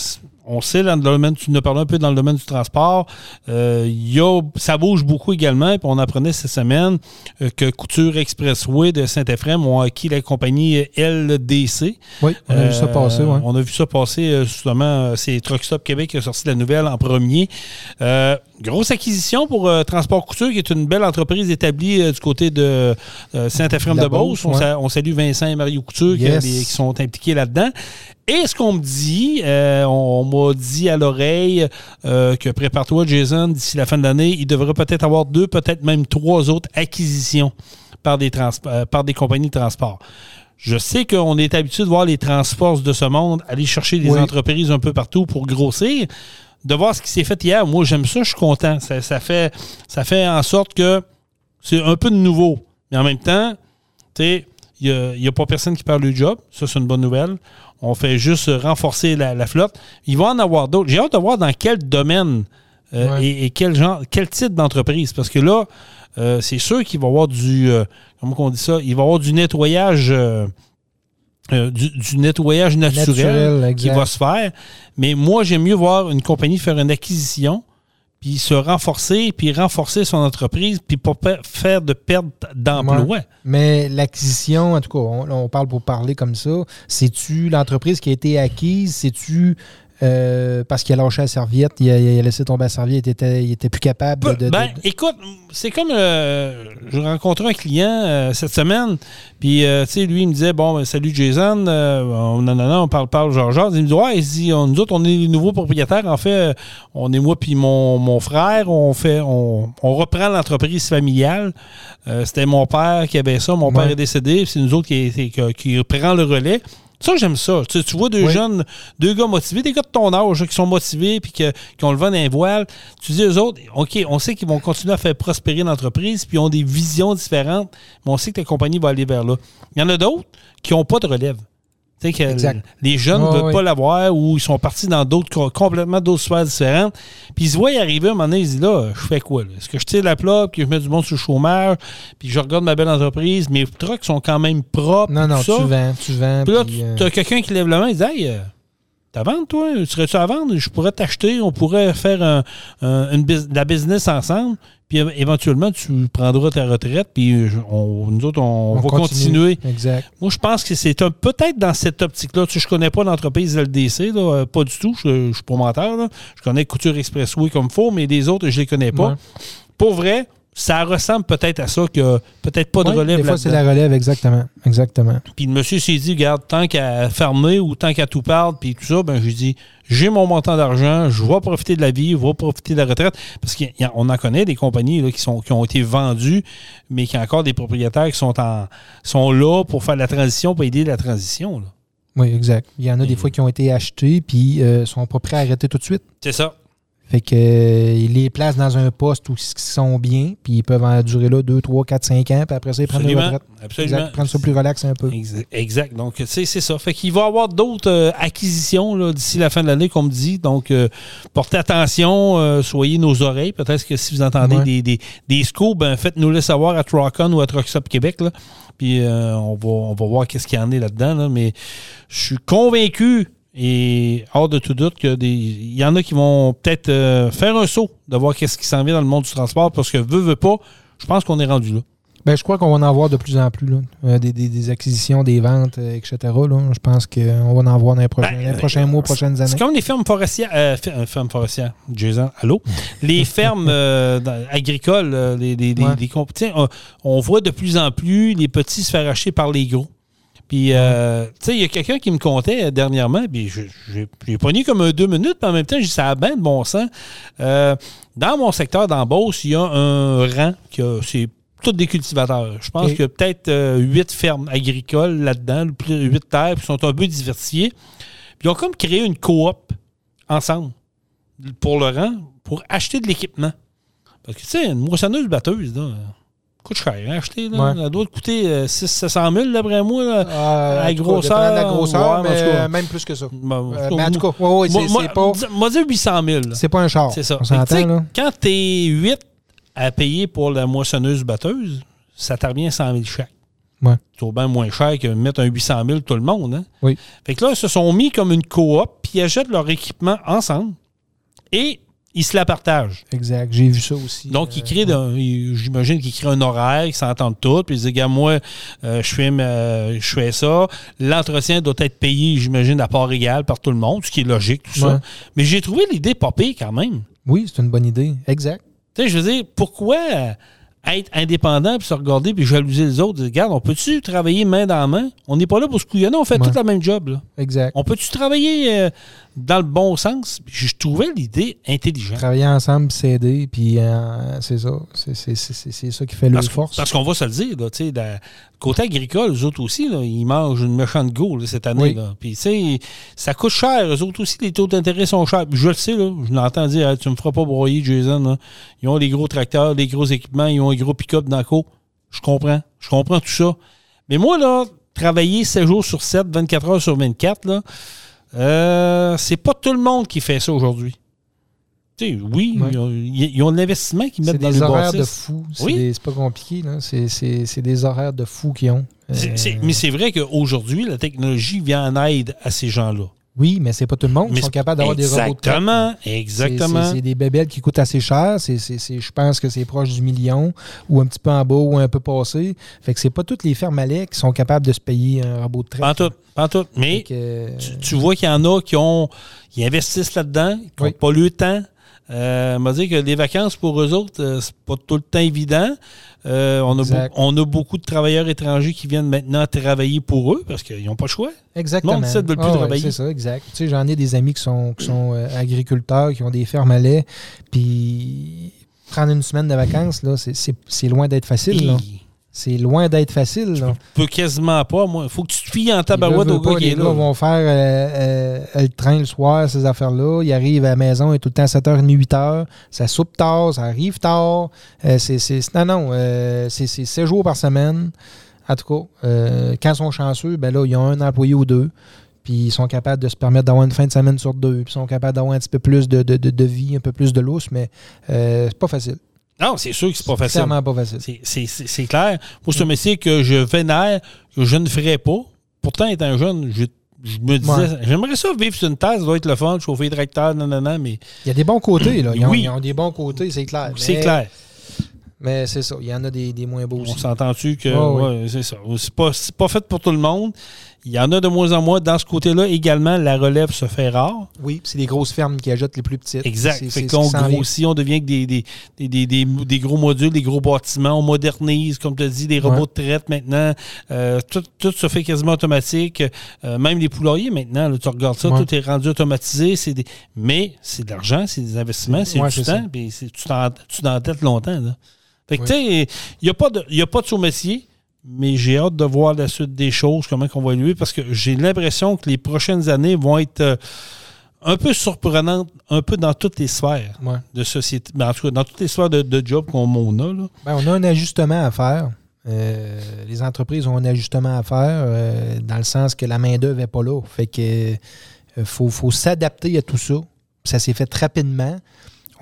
on sait, dans le domaine, tu nous parlé un peu dans le domaine du transport, euh, y a, ça bouge beaucoup également. Puis on apprenait cette semaine euh, que Couture Expressway de Saint-Ephraim ont acquis la compagnie LDC. Oui, on a vu ça passer. Ouais. On a vu ça passer, justement, c'est Truck Stop Québec qui a sorti la nouvelle en premier. grosse acquisition pour Transport Couture, qui est une belle entreprise établie du côté de Saint-Ephraim de, Beauce. On, salue Vincent et Mario Couture qui, sont impliqués là-dedans. Et ce qu'on me dit, euh, on, m'a dit à l'oreille euh, que prépare-toi, Jason, d'ici la fin de l'année, il devrait peut-être avoir deux, peut-être même trois autres acquisitions par des, euh, par des compagnies de transport. Je sais qu'on est habitué de voir les transports de ce monde aller chercher des entreprises un peu partout pour grossir. De voir ce qui s'est fait hier, moi j'aime ça, je suis content. Ça, fait, ça fait en sorte que c'est un peu de nouveau. Mais en même temps, tu sais, il n'y a, pas personne qui parle du job. Ça, c'est une bonne nouvelle. On fait juste renforcer la, flotte. Il va en avoir d'autres. J'ai hâte de voir dans quel domaine euh, et, quel genre, quel type d'entreprise. Parce que là, euh, c'est sûr qu'il va y avoir du. Euh, comment on dit ça? Il va y avoir du nettoyage. du, nettoyage naturel, qui va se faire. Mais moi, j'aime mieux voir une compagnie faire une acquisition puis se renforcer, puis renforcer son entreprise, puis pas faire de perte d'emploi. Mais l'acquisition, en tout cas, on, parle pour parler comme ça, c'est-tu l'entreprise qui a été acquise, c'est-tu euh, parce qu'il a lâché la serviette, il a, laissé tomber la serviette, il était, il était plus capable de. ben, écoute, c'est comme. Euh, je rencontrais un client euh, cette semaine, puis, tu sais, lui, il me disait Bon, ben, salut Jason, non, non, non, on parle, parle, genre, genre. Il me dit Ouais, il dit, on, nous autres, on est les nouveaux propriétaires. En fait, on est moi, puis mon, mon, frère, on fait, on, on reprend l'entreprise familiale. C'était mon père qui avait ça, mon père est décédé, c'est nous autres qui, qui, qui reprend le relais. Ça, j'aime ça. Tu, vois deux jeunes, deux gars motivés, des gars de ton âge qui sont motivés puis qui ont le vent d'un voile. Tu dis aux autres, OK, on sait qu'ils vont continuer à faire prospérer l'entreprise puis ils ont des visions différentes, mais on sait que ta compagnie va aller vers là. Il y en a d'autres qui n'ont pas de relève. Que les jeunes ne veulent pas l'avoir ou ils sont partis dans d'autres complètement d'autres sphères différentes. Puis ils se voient y arriver un moment donné, ils se disent là, je fais quoi? Est-ce que je tire la plaque, puis je mets du monde sur le chômage, puis je regarde ma belle entreprise, mes trucks sont quand même propres. Non, non, tu vends, tu vends. Puis là, tu as quelqu'un qui lève la main et dit Hey, euh, T'as vendre, toi? Serais-tu à vendre? Je pourrais t'acheter, on pourrait faire un, une, de la business ensemble, puis éventuellement, tu prendras ta retraite, puis nous autres, on, va continuer. Exact. Moi, je pense que c'est peut-être dans cette optique-là. Tu sais, je connais pas l'entreprise LDC, là, euh, pas du tout. Je, je suis promoteur. Là. Je connais Couture Expressway comme faut, mais les autres, je les connais pas. Pour vrai, ça ressemble peut-être à ça que peut-être pas de relève. Des fois, c'est la relève, exactement. Exactement. Puis le monsieur s'est dit, regarde, tant qu'à fermer ou tant qu'à tout perdre, puis tout ça, ben j'ai dit, j'ai mon montant d'argent, je vais profiter de la vie, je vais profiter de la retraite. Parce qu'on en connaît des compagnies là, qui, sont, qui ont été vendues, mais qui ont encore des propriétaires qui sont, en, sont là pour faire la transition, pour aider la transition. Oui, exact. Il y en a des fois qui ont été achetés puis euh, sont pas prêts à arrêter tout de suite. C'est ça. Fait que euh, ils les placent dans un poste où ils sont bien, puis ils peuvent en durer là 2, 3, 4, 5 ans, puis après ça, ils prennent une retraite. Absolument. Exact, prendre ça plus relax un peu. Exact. Donc, c'est ça. Fait qu'il va y avoir d'autres euh, acquisitions d'ici la fin de l'année, comme dit. Donc, euh, portez attention, soyez nos oreilles. Peut-être que si vous entendez des, des, des scoops, ben, faites-nous le savoir à Trocon ou à Truckstop Québec. Là. Puis, on, va, on va voir qu'est-ce qu'il y en est là-dedans. Là. Mais je suis convaincu et hors de tout doute qu'il y en a qui vont peut-être euh, faire un saut de voir qu'est-ce qui s'en vient dans le monde du transport parce que veut, veut pas, je pense qu'on est rendu là. Ben, je crois qu'on va en voir de plus en plus. Euh, des, acquisitions, des ventes, euh, etc. Je pense qu'on va en voir dans les prochains, ben, prochains mois, prochaines années. C'est comme les fermes forestières. fermes forestières, Jason, allô? <laughs> Les fermes agricoles, les, les, on voit de plus en plus les petits se faire acheter par les gros. Puis, euh, tu sais, il y a quelqu'un qui me comptait dernièrement, puis j'ai pogné comme un deux minutes, puis en même temps, j'ai dit, ça a bien de bon sens. Euh, Dans mon secteur d'embauche, il y a un rang qui c'est tous des cultivateurs. Je pense qu'il y a peut-être euh, huit fermes agricoles là-dedans, huit terres, qui sont un peu diversifiées. Puis ils ont comme créé une coop ensemble pour le rang, pour acheter de l'équipement. Parce que, tu sais, une moissonneuse batteuse, là, coûte cher à acheter. Là. Elle doit coûter euh, 600 000 d'après moi. Là, euh, à grosseur. la grosseur, mais même plus que ça. Euh, mais en tout cas, oui, oui, c'est pas. Moi, dire 800 000. C'est pas un char. C'est ça. Quand tu es 8 à payer pour la moissonneuse batteuse, ça te revient 100 000 chaque. Ouais. C'est bien moins cher que mettre un 800 000 tout le monde. Hein? Oui. Fait que là, ils se sont mis comme une coop, puis ils achètent leur équipement ensemble. Et ils se la partagent. Exact. J'ai vu ça aussi. Donc, ils créent, j'imagine qu'ils créent un horaire, ils s'entendent tous, puis ils disent, regarde, moi, euh, je, fais, je fais ça. L'entretien doit être payé, j'imagine, à part égale par tout le monde, ce qui est logique, tout ça. Mais j'ai trouvé l'idée popée quand même. Oui, c'est une bonne idée. Exact. Tu sais, je veux dire, pourquoi être indépendant puis se regarder puis jalouser les autres. Regarde, on peut-tu travailler main dans main? On n'est pas là pour se couillonner, on fait tout le même job. Là. Exact. On peut-tu travailler euh, dans le bon sens? Je trouvais l'idée intelligente. Travailler ensemble, s'aider, puis euh, c'est ça. C'est ça qui fait le force. Parce qu'on va se le dire, là, tu sais, côté agricole, eux autres aussi, là, ils mangent une méchante go cette année. Là. Puis, ça coûte cher. Eux autres aussi, les taux d'intérêt sont chers. je le sais, là, je l'entends dire, tu me feras pas broyer, Jason. Ils ont les gros tracteurs, les gros équipements, ils ont les gros pick-up dans. Je comprends. Je comprends tout ça. Mais moi, là, travailler 7 jours sur 7, 24 heures sur 24, là, euh, c'est pas tout le monde qui fait ça aujourd'hui. oui, ils, ont, de l'investissement qu'ils mettent dans les horaires de fous. C'est pas compliqué. C'est des horaires de fous qu'ils ont. Euh, mais c'est vrai qu'aujourd'hui, la technologie vient en aide à ces gens-là. Oui, mais c'est pas tout le monde qui sont capables d'avoir des robots de Exactement, exactement. C'est des bébelles qui coûtent assez cher. je pense que c'est proche du million ou un petit peu en bas ou un peu passé. Fait que c'est pas toutes les fermes à qui sont capables de se payer un robot de traite. Pas tout, pas tout. Mais tu, vois qu'il y en a qui ont qui investissent là-dedans, qui n'ont pas le temps. Euh, on m'a dit que les vacances pour eux autres, euh, c'est pas tout le temps évident. Euh, on, a on, a beaucoup de travailleurs étrangers qui viennent maintenant travailler pour eux parce qu'ils n'ont pas le choix. Exactement. Non, ne plus ah travailler. c'est ça, exact. Tu sais, j'en ai des amis qui sont, qui sont euh, agriculteurs, qui ont des fermes à lait, puis prendre une semaine de vacances, là, c'est loin d'être facile. Là. C'est loin d'être facile. Tu peux quasiment pas. Moi, il faut que tu te fies en tabarouette au gars qui est là. Les vont faire euh, euh, le train le soir, ces affaires-là. Ils arrivent à la maison, et tout le temps à 7h30, 8h. Ça soupe tard, ça arrive tard. Euh, c'est, non, non, c'est 7 jours par semaine. En tout cas, quand ils sont chanceux, ben là, ils ont un employé ou deux. Puis ils sont capables de se permettre d'avoir une fin de semaine sur deux. Puis ils sont capables d'avoir un petit peu plus de, de, de, de vie, un peu plus de lousse, mais c'est pas facile. Non, c'est sûr que c'est pas facile. C'est vraiment pas facile. C'est clair. Pour ce métier que je vénère, que je ne ferais pas. Pourtant, étant jeune, je, me disais, j'aimerais ça vivre sur une terre, ça doit être le fun, chauffer directeur, non, non, non, mais. Il y a des bons côtés, là. Ils, oui. ont, ils ont des bons côtés, c'est clair. C'est clair. Mais c'est ça, il y en a des, des moins beaux aussi. On s'entend-tu que ouais, c'est ça. C'est pas, pas fait pour tout le monde. Il y en a de moins en moins. Dans ce côté-là, également, la relève se fait rare. Oui, c'est les grosses fermes qui ajoutent les plus petites. Exact. Fait qu'on grossit, on devient des, des, des, des, gros modules, des gros bâtiments. On modernise, comme tu as dit, des robots de traite maintenant. Euh, tout, tout, se fait quasiment automatique. Euh, même les poulaillers maintenant, tu regardes ça, tout est rendu automatisé. Des... Mais c'est de l'argent, c'est des investissements, c'est du temps. Puis tu t'entêtes longtemps. Là. Fait que, tu sais, il n'y a pas de, y a pas de sous-métier, mais j'ai hâte de voir la suite des choses, comment on va évoluer, parce que j'ai l'impression que les prochaines années vont être euh, un peu surprenantes, un peu dans toutes les sphères de société. Ben, en tout cas, dans toutes les sphères de, de job qu'on a. Là. Ben, on a un ajustement à faire. Euh, les entreprises ont un ajustement à faire euh, dans le sens que la main-d'œuvre n'est pas là. Fait que faut, faut s'adapter à tout ça. Ça s'est fait rapidement.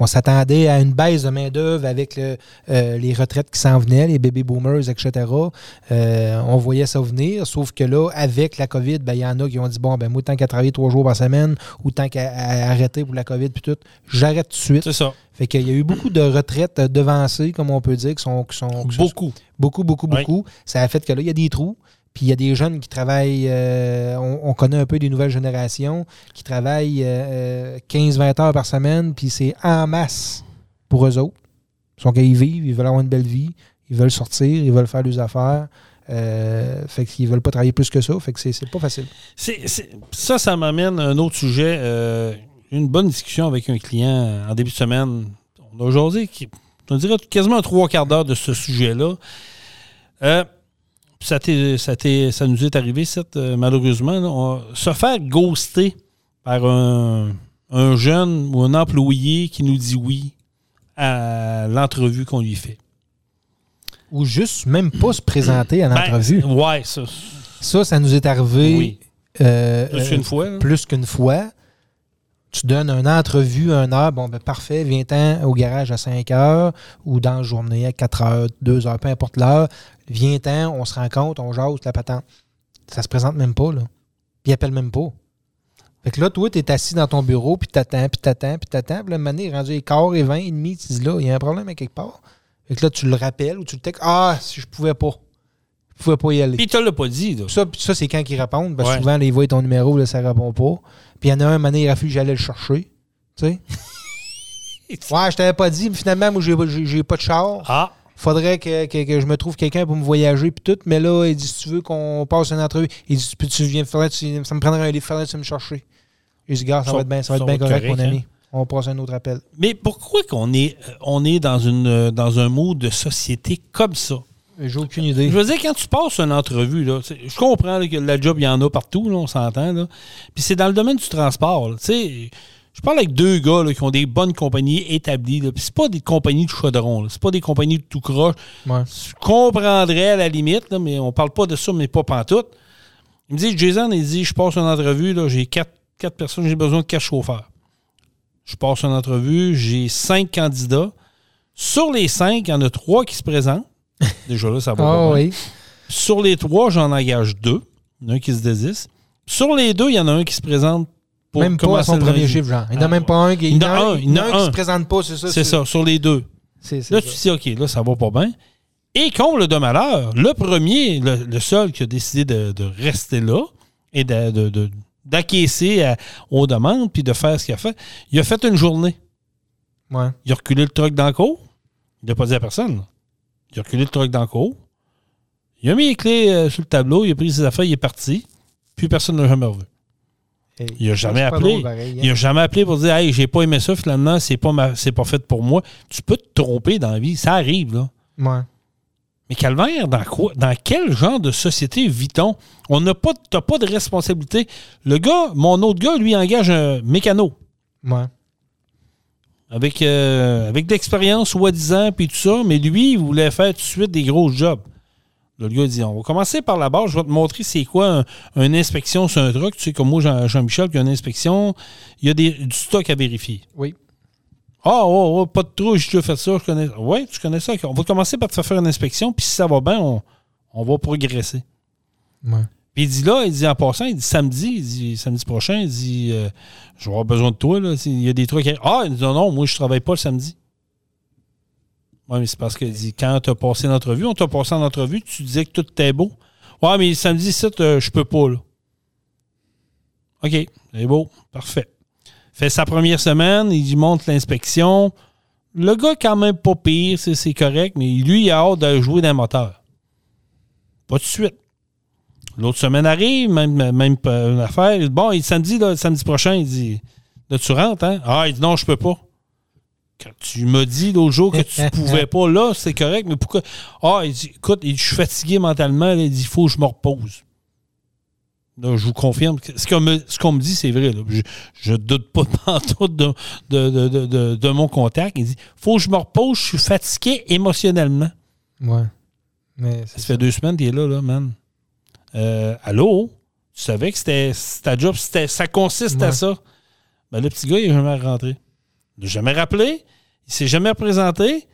On s'attendait à une baisse de main-d'œuvre avec euh, les retraites qui s'en venaient, les baby boomers, etc. Euh, on voyait ça venir, sauf que là, avec la COVID, ben, il y en a qui ont dit bon, ben moi, tant qu'à travailler trois jours par semaine ou tant qu'à arrêter pour la COVID, puis tout, j'arrête tout de suite. C'est ça. Fait qu'il y a eu beaucoup de retraites devancées, comme on peut dire, qui sont. Qui sont beaucoup. beaucoup, beaucoup, beaucoup. Ça a fait que là, il y a des trous. Puis il y a des jeunes qui travaillent, euh, on, connaît un peu des nouvelles générations, qui travaillent 15-20 euh, heures par semaine, puis c'est en masse pour eux autres. Ils sont qu'ils vivent, ils veulent avoir une belle vie, ils veulent sortir, ils veulent faire leurs affaires. Euh, fait qu'ils veulent pas travailler plus que ça. Fait que c'est pas facile. ça, ça m'amène à un autre sujet. une bonne discussion avec un client en début de semaine. On a aujourd'hui, on dirait quasiment trois quarts d'heure de ce sujet-là. Euh, ça, ça, ça, nous est arrivé, euh, malheureusement, se faire ghoster par un, jeune ou un employé qui nous dit oui à l'entrevue qu'on lui fait. Ou juste même pas se présenter à ben, l'entrevue. ouais, ça. Ça, ça nous est arrivé euh, plus qu'une fois. Plus qu'une fois. Tu donnes une entrevue à 1 heure, bon, ben parfait, viens-t'en au garage à 5 heures ou dans la journée à 4 heures, 2 heures, peu importe l'heure. Viens-t'en, on se rencontre, on jase, la patente. Ça se présente même pas, là. Puis il appelle même pas. Fait que là, toi, tu es assis dans ton bureau, puis t'attends, puis t'attends, puis t'attends. Puis là, le est rendu quart et 20 et demi, tu dis là, il y a un problème à quelque part. Fait que là, tu le rappelles ou tu le textes. Ah, si je pouvais pas. Je pouvais pas y aller. Puis tu l'as pas dit, là. Ça, ça c'est quand ils répondent. Parce que souvent, les voix ton numéro, là, ça répond pas. Puis il y en a un, mané, il que j'allais le chercher. Tu sais? <laughs> ouais, je t'avais pas dit, mais finalement, moi, j'ai pas de char. Ah. Faudrait que, que, je me trouve quelqu'un pour me voyager puis tout. Mais là, il dit si tu veux qu'on passe une entrevue, il dit tu viens, faudrait, tu, ça me prendrait un livre, faudrait que tu me chercher. Je dis, gars, ça, va être bien, ça va être bien correct, mon ami. Hein. On passe un autre appel. Mais pourquoi qu'on est, on est dans, une, dans un mode de société comme ça? J'ai aucune idée. Je veux dire, quand tu passes une entrevue, là, je comprends que la job, il y en a partout, là, on s'entend. Puis c'est dans le domaine du transport. Je parle avec deux gars qui ont des bonnes compagnies établies. Puis c'est pas des compagnies de chaudron. C'est pas des compagnies de tout croche. Je comprendrais à la limite, mais on parle pas de ça, mais pas pantoute. Il me dit, Jason, il dit, je passe une entrevue, j'ai quatre, quatre personnes, j'ai besoin de quatre chauffeurs. Je passe une entrevue, j'ai cinq candidats. Sur les cinq, il y en a trois qui se présentent. <laughs> Déjà là, ça va ah, oui. Sur les trois, j'en engage deux. Il y en a un qui se désiste. Sur les deux, il y en a un qui se présente pour même pas à son premier chiffre, genre. Il n'y en a même pas un, qui, il y en a un, il y en a un qui se présente pas, c'est ça. C'est ça, sur les deux. là, tu te dis, OK, là, ça va pas bien. Et comble de malheur, le premier, le, seul qui a décidé de, rester là et d'acquiescer aux demandes puis de faire ce qu'il a fait, il a fait une journée. Ouais. Il a reculé le truc dans le cours. Il n'a pas dit à personne. Il a reculé le truc dans le cours. Il a mis les clés euh, sur le tableau, il a pris ses affaires, il est parti. Puis personne ne l'a jamais revu. Il n'a jamais appelé. Hein. Il a jamais appelé pour dire Hey, j'ai pas aimé ça, finalement, c'est pas pas fait pour moi. Tu peux te tromper dans la vie. Ça arrive, là. Ouais. Mais Calvaire, dans quoi? Dans quel genre de société vit-on? On n'a pas, pas de responsabilité. Le gars, mon autre gars, lui, engage un mécano. Ouais avec, euh, avec de l'expérience, soi-disant, puis tout ça, mais lui, il voulait faire tout de suite des gros jobs. Le gars dit On va commencer par la base, je vais te montrer c'est quoi une inspection sur un truck. Tu sais, comme moi, Jean-Michel, qui a une inspection, il y a des, du stock à vérifier. Oui. Ah, oh, oh, pas de trou, j'ai déjà fait ça, je connais. Oui, tu connais ça. On va commencer par te faire une inspection, puis si ça va bien, on, on va progresser. Ouais. Puis il dit là, il dit en passant, il dit samedi, il dit samedi prochain, il dit euh, Je vais avoir besoin de toi. Là. Il y a des trucs. Ah, il dit non, non, moi je travaille pas le samedi. Oui, mais c'est parce que dit, quand tu as passé l'entrevue, on t'a passé en entrevue, tu disais que tout était beau. Ouais, mais samedi, ça, je peux pas, là. OK, c'est beau, parfait. Fait sa première semaine, il monte l'inspection. Le gars, quand même pas pire, c'est correct, mais lui, il a hâte de jouer d'un moteur. Pas de suite. L'autre semaine arrive, même, même une affaire. Bon, il, samedi, là, samedi prochain, il dit Là, tu rentres, hein? Ah, il dit non, je peux pas. Quand tu m'as dit l'autre jour que tu <laughs> pouvais pas, là, c'est correct, mais pourquoi? Ah, il dit Écoute, je suis fatigué mentalement, il dit Il faut que je me repose. Là, je vous confirme. Ce qu'on me, ce qu'on me dit, c'est vrai. Je ne doute pas <laughs> de, de, de, de, mon contact. Il dit faut que je me repose, je suis fatigué émotionnellement. Ouais. Mais ça, fait deux semaines qu'il est là, là, man. Euh, allô? Tu savais que c'était ta job, ça consiste à ça? Ben, le petit gars, il n'est jamais rentré. Il n'a jamais rappelé, il s'est jamais représenté,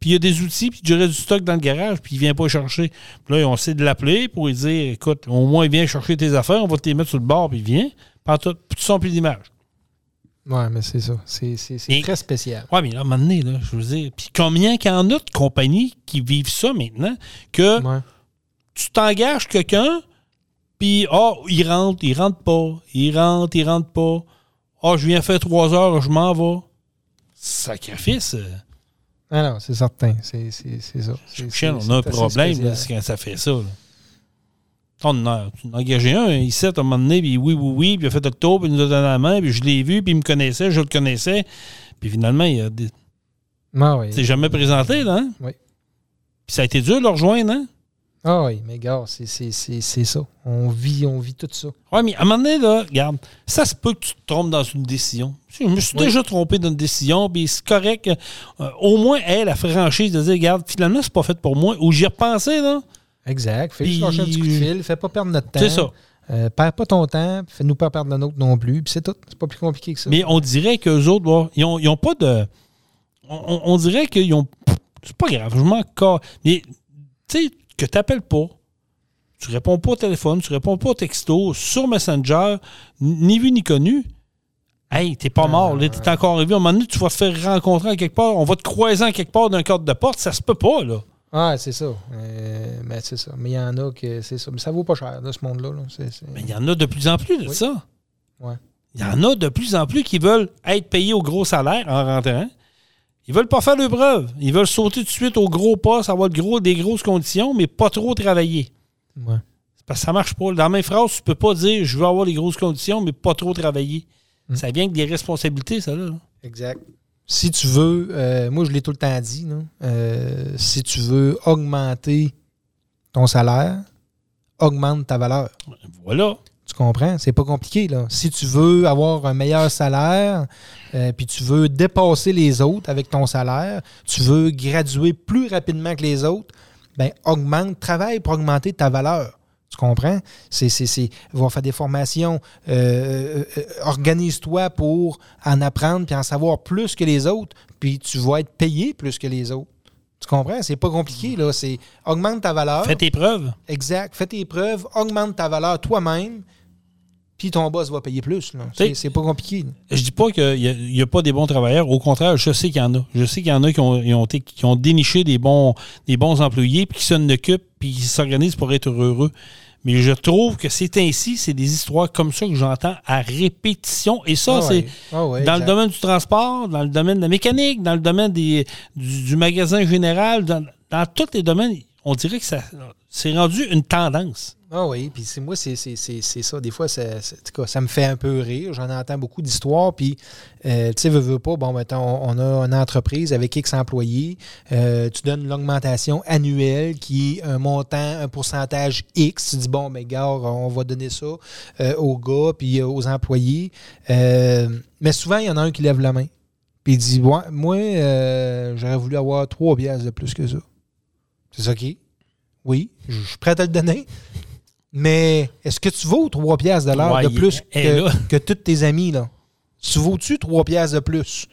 puis il y a des outils, puis il aurait du stock dans le garage, puis il vient pas chercher. Puis là, on essaie de l'appeler pour lui dire écoute, au moins, il vient chercher tes affaires, on va te les mettre sur le bord, puis il vient. Pas tout, tu sens plus d'image. Ouais, mais c'est ça. C'est très spécial. Ouais, mais là, à un moment donné, là, je veux dire. Puis combien qu'il y en a de compagnies qui vivent ça maintenant que tu t'engages quelqu'un, puis, oh, il rentre, il rentre pas, il rentre, il rentre pas. Ah, oh, je viens faire trois heures, je m'en vais. Sacrifice. Ah non, c'est certain. C'est ça. on a un problème quand ça fait ça. On a, engagé un, il sait à un moment donné, puis oui, oui, oui, puis il a fait le tour, puis il nous a donné la main, puis je l'ai vu, puis il me connaissait, je le connaissais. Puis finalement, il a des. Ah oui. C'est jamais présenté, là. Hein? Oui. Puis ça a été dur de le rejoindre, hein? Ah oui, mais gars, c'est ça. On vit, on vit tout ça. Oui, mais à un moment donné, là, regarde, ça se peut que tu te trompes dans une décision. Je me suis déjà trompé dans une décision, puis c'est correct. Euh, au moins, elle, la franchise de dire, regarde, finalement, c'est pas fait pour moi. Ou j'y ai repensé, là. Exact. Fais juste un petit coup de fil. Fais pas perdre notre temps. C'est ça. Euh, perds pas ton temps, fais-nous pas perdre le nôtre non plus. Puis c'est tout. C'est pas plus compliqué que ça. Mais on dirait qu'eux autres, ils, ont, ils ont pas de. On, on dirait qu'ils ont. C'est pas grave, je m'en Mais, tu sais, que tu n'appelles pas, tu réponds pas au téléphone, tu réponds pas au texto, sur Messenger, ni vu ni connu. Hey, t'es pas mort, là, t'es encore arrivé. À un moment donné, tu vas te faire rencontrer quelque part, on va te croiser en quelque part d'un cadre de porte, ça se peut pas, là. Ah, c'est ça. Euh, mais c'est ça. Mais il y en a que c'est ça. Mais ça vaut pas cher, ce monde-là. Mais il y en a de plus en plus de ça. Ouais. Il y en a de plus en plus qui veulent être payés au gros salaire en rentrant. Ils veulent pas faire de preuve. Ils veulent sauter tout de suite au gros poste, avoir de gros, des grosses conditions, mais pas trop travailler. Ouais. Parce que ça marche pas. Dans la même phrase, tu peux pas dire je veux avoir des grosses conditions, mais pas trop travailler. Mm. Ça vient avec des responsabilités, ça, là. Exact. Si tu veux, euh, moi je l'ai tout le temps dit, euh, si tu veux augmenter ton salaire, augmente ta valeur. Voilà. Tu comprends? C'est pas compliqué. Là. Si tu veux avoir un meilleur salaire, euh, puis tu veux dépasser les autres avec ton salaire, tu veux graduer plus rapidement que les autres, ben augmente, travaille pour augmenter ta valeur. Tu comprends? C'est, c'est, va faire des formations. Euh, euh, organise-toi pour en apprendre puis en savoir plus que les autres, puis tu vas être payé plus que les autres. Tu comprends? C'est pas compliqué, là. C'est augmente ta valeur. Fais tes preuves. Exact. Fais tes preuves, augmente ta valeur toi-même, puis ton boss va payer plus. C'est pas compliqué. Je dis pas qu'il n'y a, pas des bons travailleurs. Au contraire, je sais qu'il y en a. Je sais qu'il y en a qui ont, qui ont, déniché des bons, des bons employés, puis qui s'en occupent, puis qui s'organisent pour être heureux. Mais je trouve que c'est ainsi, c'est des histoires comme ça que j'entends à répétition. Et ça, ah c'est ah dans le domaine du transport, dans le domaine de la mécanique, dans le domaine des, du, magasin général, dans, dans tous les domaines, on dirait que ça c'est rendu une tendance. Ah oui, puis moi, c'est ça. Des fois, ça, me fait un peu rire. J'en entends beaucoup d'histoires. Puis, euh, tu sais, veux, veux pas, bon, maintenant, on, a une entreprise avec X employés. Euh, tu donnes l'augmentation annuelle qui est un montant, un pourcentage X. Tu dis, bon, mais gars, on va donner ça euh, aux gars puis aux employés. mais souvent, il y en a un qui lève la main. Puis il dit, moi, j'aurais voulu avoir trois pièces de plus que ça. C'est ça qui Oui, je suis prêt à le donner. Mais est-ce que tu vaux 3 piastres de l'heure de plus que, <laughs> que tous tes amis? Là? Tu vaux-tu 3 piastres de plus?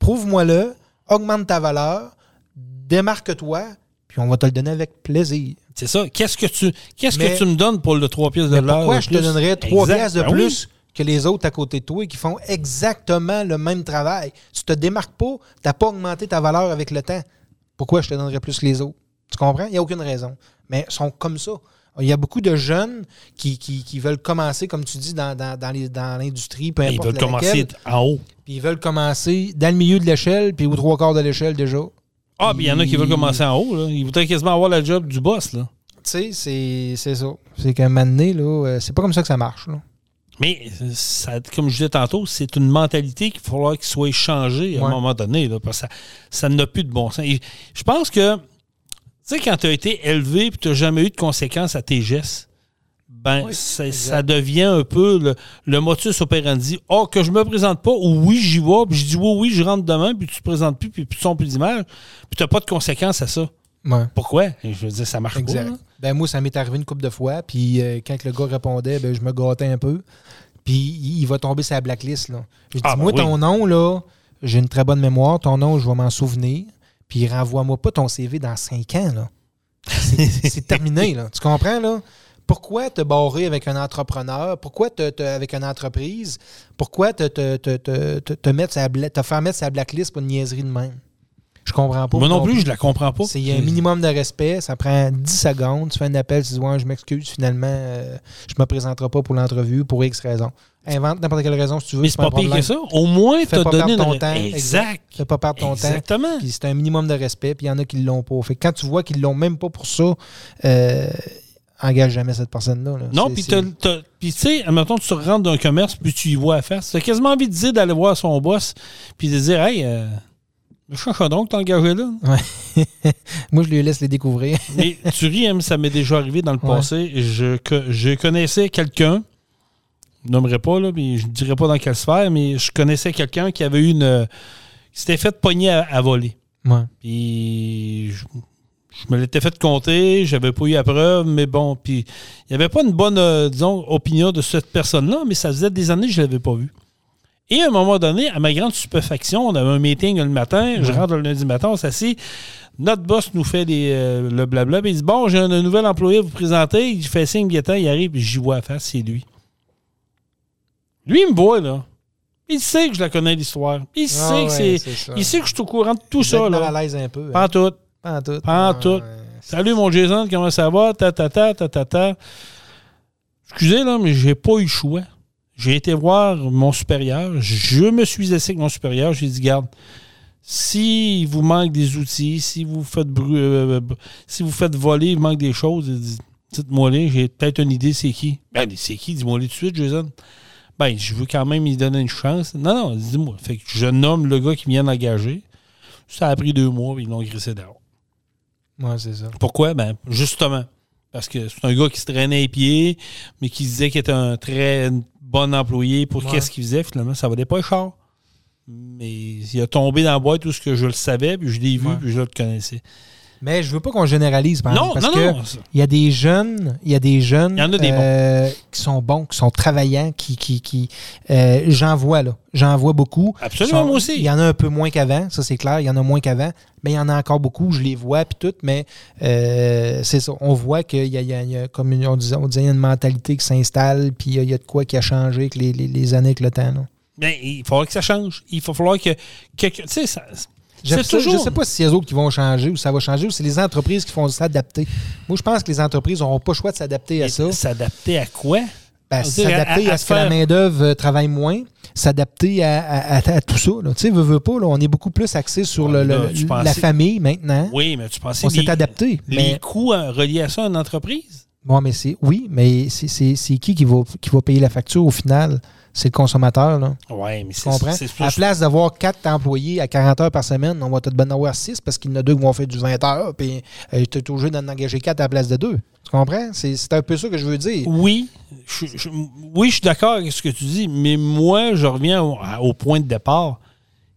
Prouve-moi-le, augmente ta valeur, démarque-toi, puis on va te le donner avec plaisir. C'est ça. Qu'est-ce que tu qu'est-ce que tu me donnes pour le 3 piastres de l'heure? Pourquoi je te donnerais 3 piastres de ben plus que les autres à côté de toi qui font exactement le même travail? Tu te démarques pas, tu n'as pas augmenté ta valeur avec le temps. Pourquoi je te donnerais plus que les autres? Tu comprends? Il n'y a aucune raison. Mais ils sont comme ça. Il y a beaucoup de jeunes qui, veulent commencer, comme tu dis, dans, l'industrie, peu importe. Ils veulent commencer en haut. Puis ils veulent commencer dans le milieu de l'échelle, puis aux trois quarts de l'échelle déjà. Ah, puis il y en a qui veulent commencer en haut. Là. Ils voudraient quasiment avoir la job du boss. Là. Tu sais, c'est ça. C'est qu'à un moment donné, là, euh, c'est pas comme ça que ça marche. Mais, ça, comme je disais tantôt, c'est une mentalité qu'il faudra qu'il soit changée à un moment donné. Là, parce que ça, ça n'a plus de bon sens. je pense que tu sais, quand tu as été élevé et tu n'as jamais eu de conséquences à tes gestes, ben, ça devient un peu le, motus operandi. Oh, que je me présente pas, ou oui, j'y vais, puis je dis oui, oui, je rentre demain, puis tu te présentes plus, puis tu sens plus d'image, puis tu n'as pas de conséquences à ça. Pourquoi? Je veux dire, ça marche exact. pas. Ben, moi, ça m'est arrivé une couple de fois, puis euh, quand le gars répondait, ben, je me gâtais un peu, puis il, va tomber sur la blacklist. Là. Je dis, ah, ben moi, ton nom, là, j'ai une très bonne mémoire, ton nom, je vais m'en souvenir. Puis renvoie-moi pas ton CV dans cinq ans. Là. <laughs> C'est, terminé. Là. Tu comprends? là? Pourquoi te barrer avec un entrepreneur? Pourquoi te, avec une entreprise? Pourquoi te, te, te, mettre te faire mettre sa blacklist pour une niaiserie de même? Je comprends pas. Moi non plus, je la comprends pas. Il y a un minimum de respect. Ça prend 10 secondes. Tu fais un appel, tu dis ouais, je m'excuse, finalement, euh, je ne me présenterai pas pour l'entrevue pour X raison. Invente n'importe quelle raison si tu veux. Mais c'est pas, pire que ça. Au moins, tu as donné ton temps. Exact. Fais pas perdre ton temps. Exactement. Puis c'est un minimum de respect. Puis il y en a qui ne l'ont pas. Fait quand tu vois qu'ils ne l'ont même pas pour ça, euh, engage jamais cette personne-là. Non, puis tu sais, maintenant tu rentres dans un commerce, puis tu y vois à faire. Tu as quasiment envie de dire d'aller voir son boss, puis de dire, hey, euh, Que t'as engagé là? Ouais. <laughs> Moi, je lui laisse les découvrir. <laughs> mais tu ris, ça m'est déjà arrivé dans le passé. Je, je connaissais quelqu'un, je nommerai pas, là, mais je ne dirais pas dans quelle sphère, mais je connaissais quelqu'un qui avait eu une. qui s'était fait pogner à, voler. Ouais. Puis je, me l'étais fait compter, j'avais pas eu la preuve, mais bon, puis il n'y avait pas une bonne, euh, disons, opinion de cette personne-là, mais ça faisait des années que je ne l'avais pas vu. Et à un moment donné, à ma grande stupéfaction, on avait un meeting le matin, je rentre le lundi matin, on s'assied, notre boss nous fait euh, le blabla, puis il dit Bon, j'ai un, nouvel employé à vous présenter, il fait signe, il il arrive, puis j'y vois à face, c'est lui. Lui, il me voit, là. Il sait que je la connais, l'histoire. Il ah sait que c'est. Il sait que je suis au courant de tout ça. Là. à l'aise un peu. Pas hein. tout. Pas tout. Pas tout. Salut mon Jason, comment ça va? Ta ta ta ta ta ta. Excusez là, mais j'ai pas eu le choix. J'ai été voir mon supérieur. Je me suis assis avec mon supérieur. J'ai dit, garde, si vous manque des outils, si vous faites euh, si vous faites voler, il manque des choses, dites-moi les, j'ai peut-être une idée, c'est qui? Ben, c'est qui? Dis-moi les tout de suite, Jason. Ben, je veux quand même lui donner une chance. Non, non, dis-moi. Fait que je nomme le gars qui vient d'engager. Ça a pris deux mois, ils l'ont grissé dehors. Ouais, c'est ça. Pourquoi? Ben, justement. Parce que c'est un gars qui se traînait les pieds, mais qui disait qu'il était un très bon employé pour qu'est-ce qu'il faisait. Finalement, ça valait pas le char. Mais il a tombé dans la boîte tout ce que je le savais, puis je l'ai vu, puis je le connaissais. Mais je veux pas qu'on généralise, par non, parce non, que non, il y a des jeunes, il y a des jeunes y en a des euh, qui sont bons, qui sont travaillants, qui, qui, qui euh, j'en vois là, j'en vois beaucoup. Absolument moi aussi. Il y en a un peu moins qu'avant, ça c'est clair, il y en a moins qu'avant, mais il y en a encore beaucoup, je les vois puis tout, mais euh, c'est ça, on voit qu'il y a, il y a, comme on disait, on disait, il y a une mentalité qui s'installe, puis il y, a, de quoi qui a changé avec les, les, années, avec le temps. Là. Mais il faudra que ça change. Il va falloir que, tu sais, ça je ne sais pas si c'est les autres qui vont changer ou ça va changer ou c'est les entreprises qui vont s'adapter. Moi, je pense que les entreprises n'auront pas le choix de s'adapter à ça. S'adapter à quoi? Ben, s'adapter à, ce que la main-d'œuvre euh, travaille moins, s'adapter à, tout ça. Tu sais, veux, veux pas, on est beaucoup plus axé sur le, la famille maintenant. Oui, mais tu pensais On s'est adapté. Les coûts euh, reliés à ça, une entreprise? Bon, mais c'est oui, mais c'est qui qui va, qui va payer la facture au final? C'est le consommateur. Là. Oui, mais c'est comprends? À la place d'avoir quatre employés à 40 heures par semaine, on va te en avoir six parce qu'il y en a deux qui vont faire du 20 heures, puis euh, tu es obligé d'en engager quatre à la place de deux. Tu comprends? C'est un peu ça que je veux dire. Oui, je, oui, je suis d'accord avec ce que tu dis, mais moi, je reviens au, point de départ.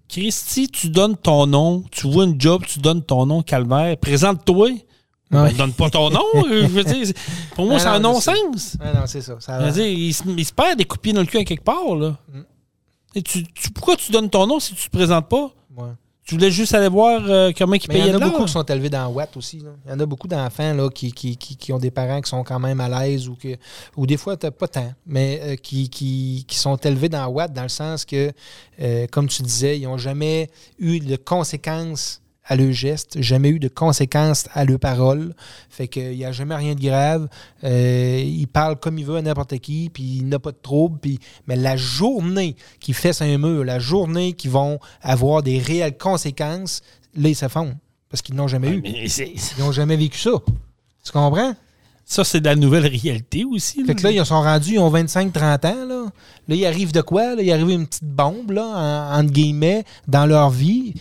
Christy, tu donnes ton nom, tu vois une job, tu donnes ton nom, Calvaire, présente-toi. Ne donne pas ton nom. je veux dire, pour moi, c'est un non-sens. non, c'est ça. il, se, perd des coupiers dans le cul à quelque part. Là. Mm. Et tu, pourquoi tu donnes ton nom si tu ne te présentes pas? Tu voulais juste aller voir euh, comment ils payaient Il y en a beaucoup qui sont élevés dans Watt aussi. Il y en a beaucoup d'enfants là, qui, qui, qui, ont des parents qui sont quand même à l'aise ou que ou des fois, pas tant, mais euh, qui, qui, sont élevés dans Watt dans le sens que, euh, comme tu disais, ils n'ont jamais eu de conséquences à le geste, jamais eu de conséquences à leurs paroles. Fait qu'il n'y a jamais rien de grave. Euh, il parle comme il veut à n'importe qui, puis il n'a pas de trouble. Puis... Mais la journée qui fait un mur, la journée qui vont avoir des réelles conséquences, là, ils se font. Parce qu'ils n'ont jamais eu. Ils n'ont jamais vécu ça. Tu comprends? Ça, c'est de la nouvelle réalité aussi. Fait que là, ils sont rendus, ils ont 25-30 ans. Là. là, il arrive de quoi? Là, il arrive une petite bombe, là, entre guillemets, dans leur vie.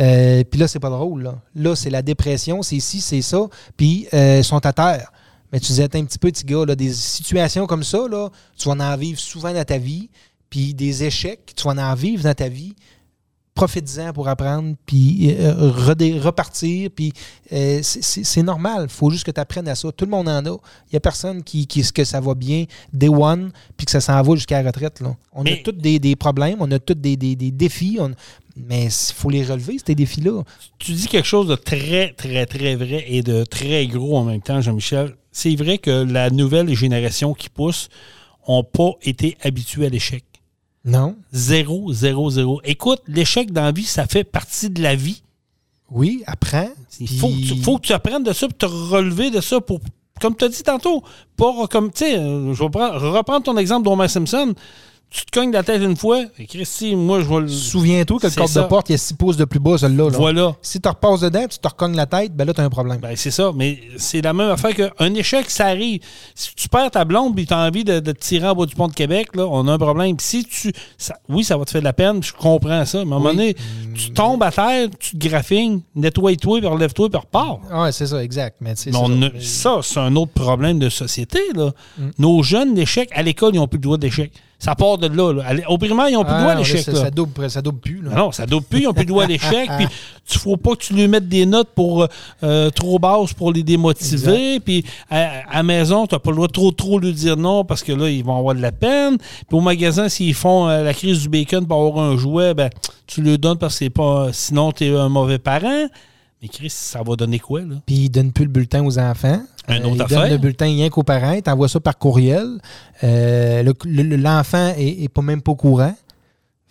Euh, puis là, c'est pas drôle. Là, là c'est la dépression, c'est ci, c'est ça. Puis euh, ils sont à terre. Mais tu disais, un petit peu, petit gars, là, des situations comme ça, là, tu vas en vivre souvent dans ta vie. Puis des échecs, tu vas en vivre dans ta vie. Profite-en pour apprendre, puis euh, repartir. Puis c'est normal. Il faut juste que tu apprennes à ça. Tout le monde en a. Il n'y a personne qui, qui que ça va bien, day one, puis que ça s'en va jusqu'à la retraite. Là. On a tous des, problèmes, on a tous des, des, défis. Mais il faut les relever, ces défis-là. Tu dis quelque chose de très, très, très vrai et de très gros en même temps, Jean-Michel. C'est vrai que la nouvelle génération qui pousse n'ont pas été habitués à l'échec. Non. Zéro, zéro, zéro. Écoute, l'échec dans la vie, ça fait partie de la vie. Oui, apprends. Il faut, que tu, apprennes de ça pour te relever de ça pour, comme tu as dit tantôt, pour comme, tu sais, je vais reprendre ton exemple d'Homer Simpson tu te cognes la tête une fois, et Christy, moi, je vais le. Souviens-toi que le ça. de porte, il y a 6 pouces de plus bas, celui-là. là. Voilà. Si tu repasses dedans, tu te recognes la tête, ben là, tu as un problème. Ben, c'est ça, mais c'est la même affaire qu'un échec, ça arrive. Si tu perds ta blonde et tu as envie de, de te tirer en bas du pont de Québec, là, on a un problème. Si tu. ça- oui, ça va te faire de la peine, je comprends ça. Mais à un moment Oui. donné, tu tombes à terre, tu te graffines, nettoie-toi, puis relève-toi, puis repars. Ouais, c'est ça, exact. Mais, Mais on ça. a- ça, c'est un autre problème de société. Là. Mm. Nos jeunes, l'échec, à l'école, ils n'ont plus le droit d'échec. Ça part de là. là. À Au primaire, ils n'ont plus Ah, droit à non, là, l'échec. ça, ça double, ça double plus. Là. Non, ça doit plus, ils n'ont plus le droit à l'échec. <laughs> Puis tu faut pas que tu lui mettes des notes pour euh, trop basses pour les démotiver. Puis à, à la maison, tu n'as pas le droit de trop trop lui dire non parce que là, ils vont avoir de la peine. Puis au magasin, s'ils font euh, la crise du bacon pour avoir un jouet, ben tu le donnes parce que c'est pas. Sinon, tu es un mauvais parent. Mais Chris, ça va donner quoi, là? Puis il donne plus le bulletin aux enfants. Un Euh, autre il affaire? donne le bulletin rien qu'aux parents. Il t'envoie ça par courriel. Euh, le- le- L'enfant est, est pas même pas au courant.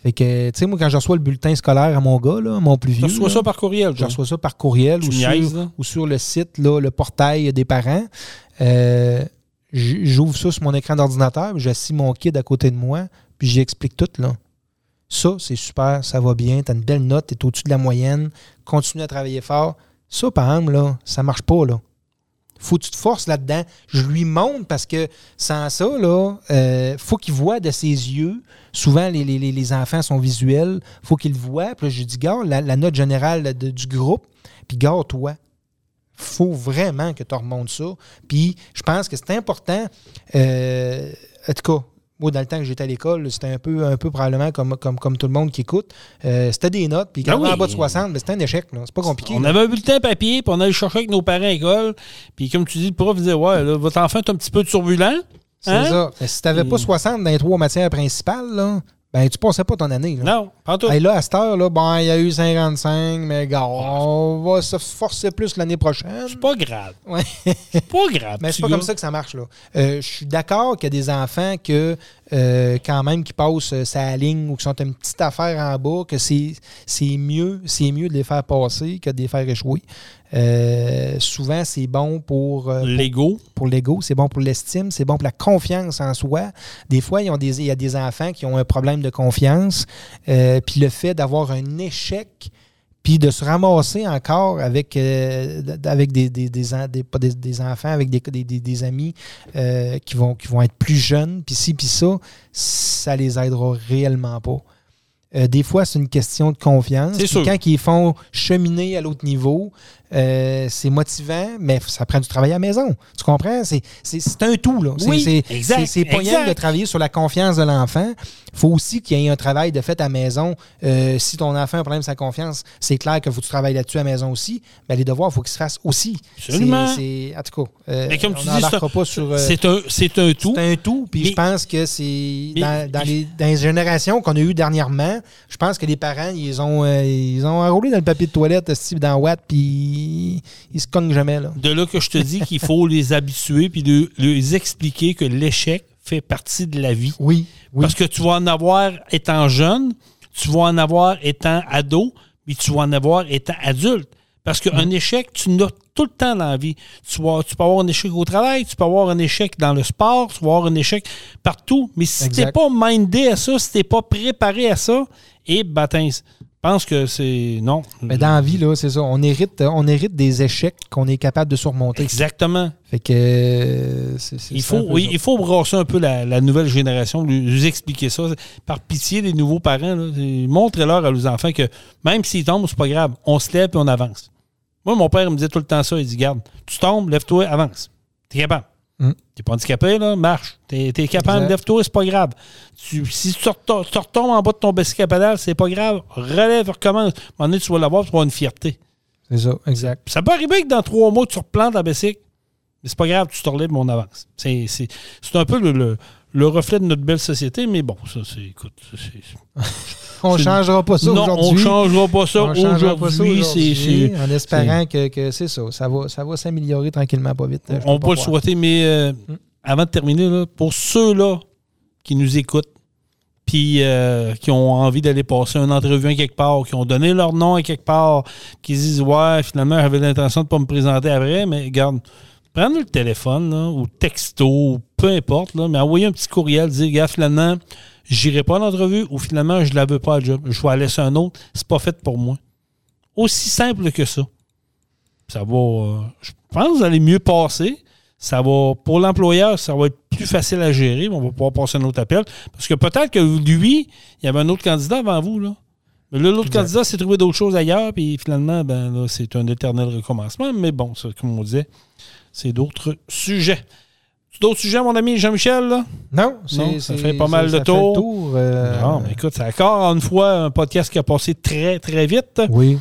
Fait que, tu sais, moi, quand je reçois le bulletin scolaire à mon gars, là, mon plus vieux, reçois là, ça par courriel, je reçois ça par courriel ou sur, ou sur le site, là, le portail des parents. Euh, J'ouvre ça sur mon écran d'ordinateur, puis j'assis mon kid à côté de moi, puis j'explique tout. Là. Ça, c'est super, ça va bien, tu as une belle note, tu es au-dessus de la moyenne, continue à travailler fort. Ça, par exemple, là, ça marche pas. Là. faut que tu te forces là-dedans. Je lui montre parce que sans ça, là, euh, faut qu'il voit de ses yeux. Souvent, les, les- les- enfants sont visuels. faut qu'il le. Puis là, je lui dis, gars, la, note générale du groupe, puis gars, toi, faut vraiment que tu remontes ça. Puis je pense que c'est important. euh, en tout cas, moi, dans le temps que j'étais à l'école, c'était un peu, un peu probablement comme, comme, comme tout le monde qui écoute. Euh, c'était des notes, puis quand Ah on est en oui. bas de 60, ben, c'était un échec. C'est pas compliqué. On là. avait un bulletin papier, puis on allait le chercher avec nos parents à l'école. Puis comme tu dis, le prof disait Ouais, là, votre enfant est un petit peu turbulent. C'est Hein? ça. Mais si tu n'avais pas Puis- 60 dans les trois matières principales, là, ben, tu passais pas ton année. Là. Non, pas tout. Hey, là, à cette heure, là, ben, il y a eu 55, mais gars, on va se forcer plus l'année prochaine. C'est pas grave. Ouais. C'est pas grave. Mais c'est pas gars. comme ça que ça marche. là. Euh, je suis d'accord qu'il y a des enfants que, euh, quand même, qui passent euh, sa ligne ou qui sont une petite affaire en bas, que c'est mieux, c'est mieux de les faire passer que de les faire échouer. Euh, souvent, c'est bon pour, euh, pour L'ego. pour l'ego, c'est bon pour l'estime, c'est bon pour la confiance en soi. Des fois, ils ont des- il y a des enfants qui ont un problème de confiance. euh, puis le fait d'avoir un échec, puis de se ramasser encore avec, des, des, des, en- des- pas des- des enfants, avec des, des, des- des amis qui, vont, qui vont être plus jeunes, puis ci, puis ça, ça les aidera réellement pas. Euh, des fois, c'est une question de confiance. Sûr. Quand ils font cheminer à l'autre niveau, euh, c'est motivant, mais ça prend du travail à la maison. Tu comprends? C'est, c'est, c'est un tout. Là. C'est- Oui, c'est, pas rien de travailler sur la confiance de l'enfant. Il faut aussi qu'il y ait un travail de fait à la maison. Euh, si ton enfant a un problème de sa confiance, c'est clair qu'il faut que tu travailles là-dessus à la maison aussi. Mais les devoirs, il faut qu'ils se fassent aussi. Absolument. C'est, c'est- en tout cas, Mais comme on tu dis, pas sur... C'est un, c'est un tout. c'est un tout, puis Mais- je pense que c'est dans, dans les, dans les générations qu'on a eues dernièrement, je pense que les parents, ils ont, euh, ils ont enroulé dans le papier de toilette, style dans Watt, puis ils se cognent jamais. Là. De là que je te dis qu'il faut les habituer puis de, les expliquer que l'échec fait partie de la vie. Oui, oui. Parce que tu vas en avoir étant jeune, tu vas en avoir étant ado, puis tu vas en avoir étant adulte. Parce qu'un Mm. échec, tu l'as tout le temps dans la vie. Tu, vas, tu peux avoir un échec au travail, tu peux avoir un échec dans le sport, tu vas avoir un échec partout. Mais si tu n'es pas mindé à ça, si tu n'es pas préparé à ça, et bâtins, je pense que c'est. Non. Mais dans la vie, là, c'est ça. On hérite, on hérite des échecs qu'on est capable de surmonter. Exactement. Fait que euh, Il faut, oui, il faut brasser un peu la, la nouvelle génération, lui, lui expliquer ça. Par pitié, les nouveaux parents, montrez-leur à leurs enfants que même s'ils tombent, c'est pas grave. On se lève et on avance. Moi, mon père me disait tout le temps ça. Il dit Garde, tu tombes, lève-toi, avance. T'es capable. Mm. T'es pas handicapé, là, marche. T'es es capable, lève-toi, c'est pas grave. Tu- si tu, reto- tu retombes en bas de ton bicycle à pédale, c'est pas grave. Relève, recommence. À un moment donné, tu vas l'avoir, tu vas avoir une fierté. C'est ça, exact. Puis ça peut arriver que dans trois mois, tu replantes la bicycle. Mais c'est pas grave, tu te relèves, mais on avance. C'est, un peu le, le- le reflet de notre belle société, mais bon, ça, c'est. Écoute, <laughs> On changera pas ça non, aujourd'hui. on changera pas ça On changera pas ça aujourd'hui. c'est- en espérant que, que c'est ça. Ça va, ça va s'améliorer tranquillement, pas vite. On peut le souhaiter, mais euh, Mm. avant de terminer, là, pour ceux-là qui nous écoutent, puis euh, qui ont envie d'aller passer une entrevue à quelque part, qui ont donné leur nom à quelque part, qui se disent Ouais, finalement, j'avais l'intention de ne pas me présenter après, mais regarde, prenez le téléphone ou texto, peu importe, là, mais envoyez un petit courriel, dire, gars, finalement, j'irai pas à l'entrevue ou finalement, je la veux pas à job. Je vais la laisser un autre. C'est pas fait pour moi. Aussi simple que ça. Ça va, euh, je pense que vous allez mieux passer. Ça va, pour l'employeur, ça va être plus facile à gérer. On va pouvoir passer un autre appel. Parce que peut-être que lui, il y avait un autre candidat avant vous, là. Mais là, l'autre candidat s'est trouvé d'autres choses ailleurs, puis finalement, ben là, c'est un éternel recommencement. Mais bon, ça, comme on disait, c'est d'autres sujets. D'autres sujets, mon ami Jean-Michel? Non, non ça fait pas mal de tours. Tour, euh, Non, mais écoute, c'est encore une fois un podcast qui a passé très, très vite. Oui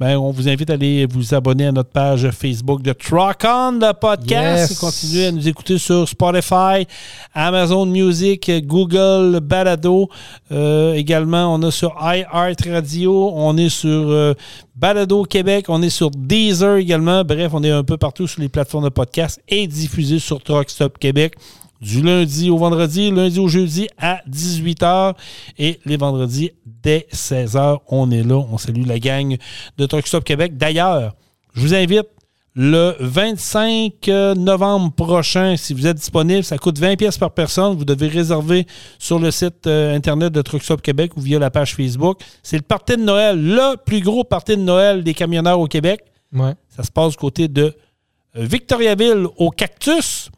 ben, on vous invite à aller vous abonner à notre page Facebook de Truck On, le podcast. Yes. Continuez à nous écouter sur Spotify, Amazon Music, Google, Balado. Euh, également, on est sur iHeartRadio, on est sur euh, Balado Québec, on est sur Deezer également. Bref, on est un peu partout sur les plateformes de podcast et diffusé sur Truck Stop Québec du lundi au vendredi, lundi au jeudi à 18h et les vendredis dès 16h. On est là. On salue la gang de Truck Stop Québec. D'ailleurs, je vous invite le 25 novembre prochain, si vous êtes disponible, ça coûte 20 pièces par personne. Vous devez réserver sur le site euh, internet de Truck Stop Québec ou via la page Facebook. C'est le party de Noël, le plus gros party de Noël des camionneurs au Québec. Ouais. Ça se passe du côté de euh, Victoriaville au Cactus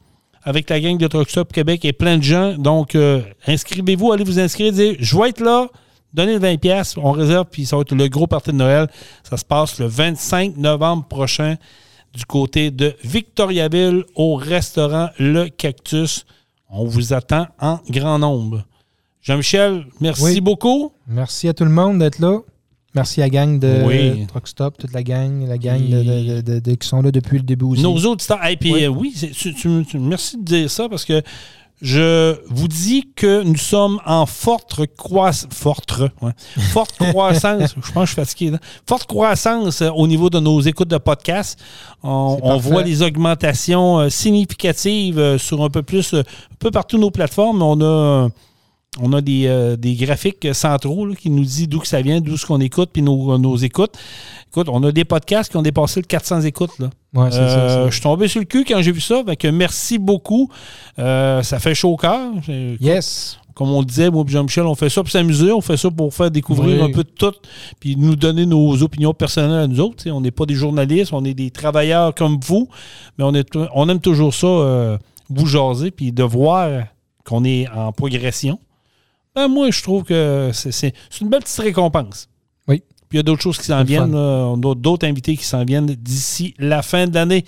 avec la gang de Truck Stop Québec et plein de gens. Donc, euh, inscrivez-vous, allez vous inscrire, dites je vais être là, donnez le 20 pièces, on réserve, puis ça va être le gros party de Noël. Ça se passe le 25 novembre prochain du côté de Victoriaville au restaurant Le Cactus. On vous attend en grand nombre. Jean-Michel, merci Oui. beaucoup. Merci à tout le monde d'être là. Merci à la gang de Oui. Truck Stop, toute la gang, la gang de, de- de- de- qui sont là depuis le début aussi. Nos auditeurs. Et puis, Oui. euh, oui, c'est- tu- tu- tu- merci de dire ça parce que je vous dis que nous sommes en forte croissance. Forte, ouais. forte <laughs> croissance. je pense que je suis fatigué. là. Forte croissance euh, au niveau de nos écoutes de podcasts. On, voit les augmentations euh, significatives euh, sur un peu plus, un peu partout nos plateformes. On a. on a des, euh, des graphiques centraux là, qui nous disent d'où que ça vient, d'où ce qu'on écoute, puis nos, nos écoutes. Écoute, on a des podcasts qui ont dépassé le 400 écoutes. Là. Ouais, c'est ça, Euh, je suis tombé sur le cul quand j'ai vu ça. Fait que merci beaucoup. Euh, ça fait chaud au cœur. Yes. Comme on le disait, moi et Jean-Michel, on fait ça pour s'amuser, on fait ça pour faire découvrir Oui. un peu de tout, puis nous donner nos opinions personnelles à nous autres. On n'est pas des journalistes, on est des travailleurs comme vous, mais on, est, on aime toujours ça, vous jaser, puis de voir qu'on est en progression. Ben, moi, je trouve que c'est c'est- c'est une belle petite récompense. Oui. Puis il y a d'autres choses qui s'en viennent. là. On a d'autres invités qui s'en viennent d'ici la fin de l'année.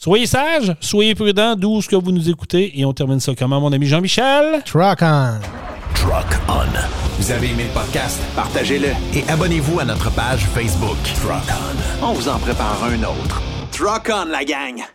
Soyez sages, soyez prudents, d'où ce que vous nous écoutez. Et on termine ça comment, mon ami Jean-Michel? Truck on. Truck On. Vous avez aimé le podcast? Partagez-le et abonnez-vous à notre page Facebook. Truck On. On vous en prépare un autre. Truck On, la gang!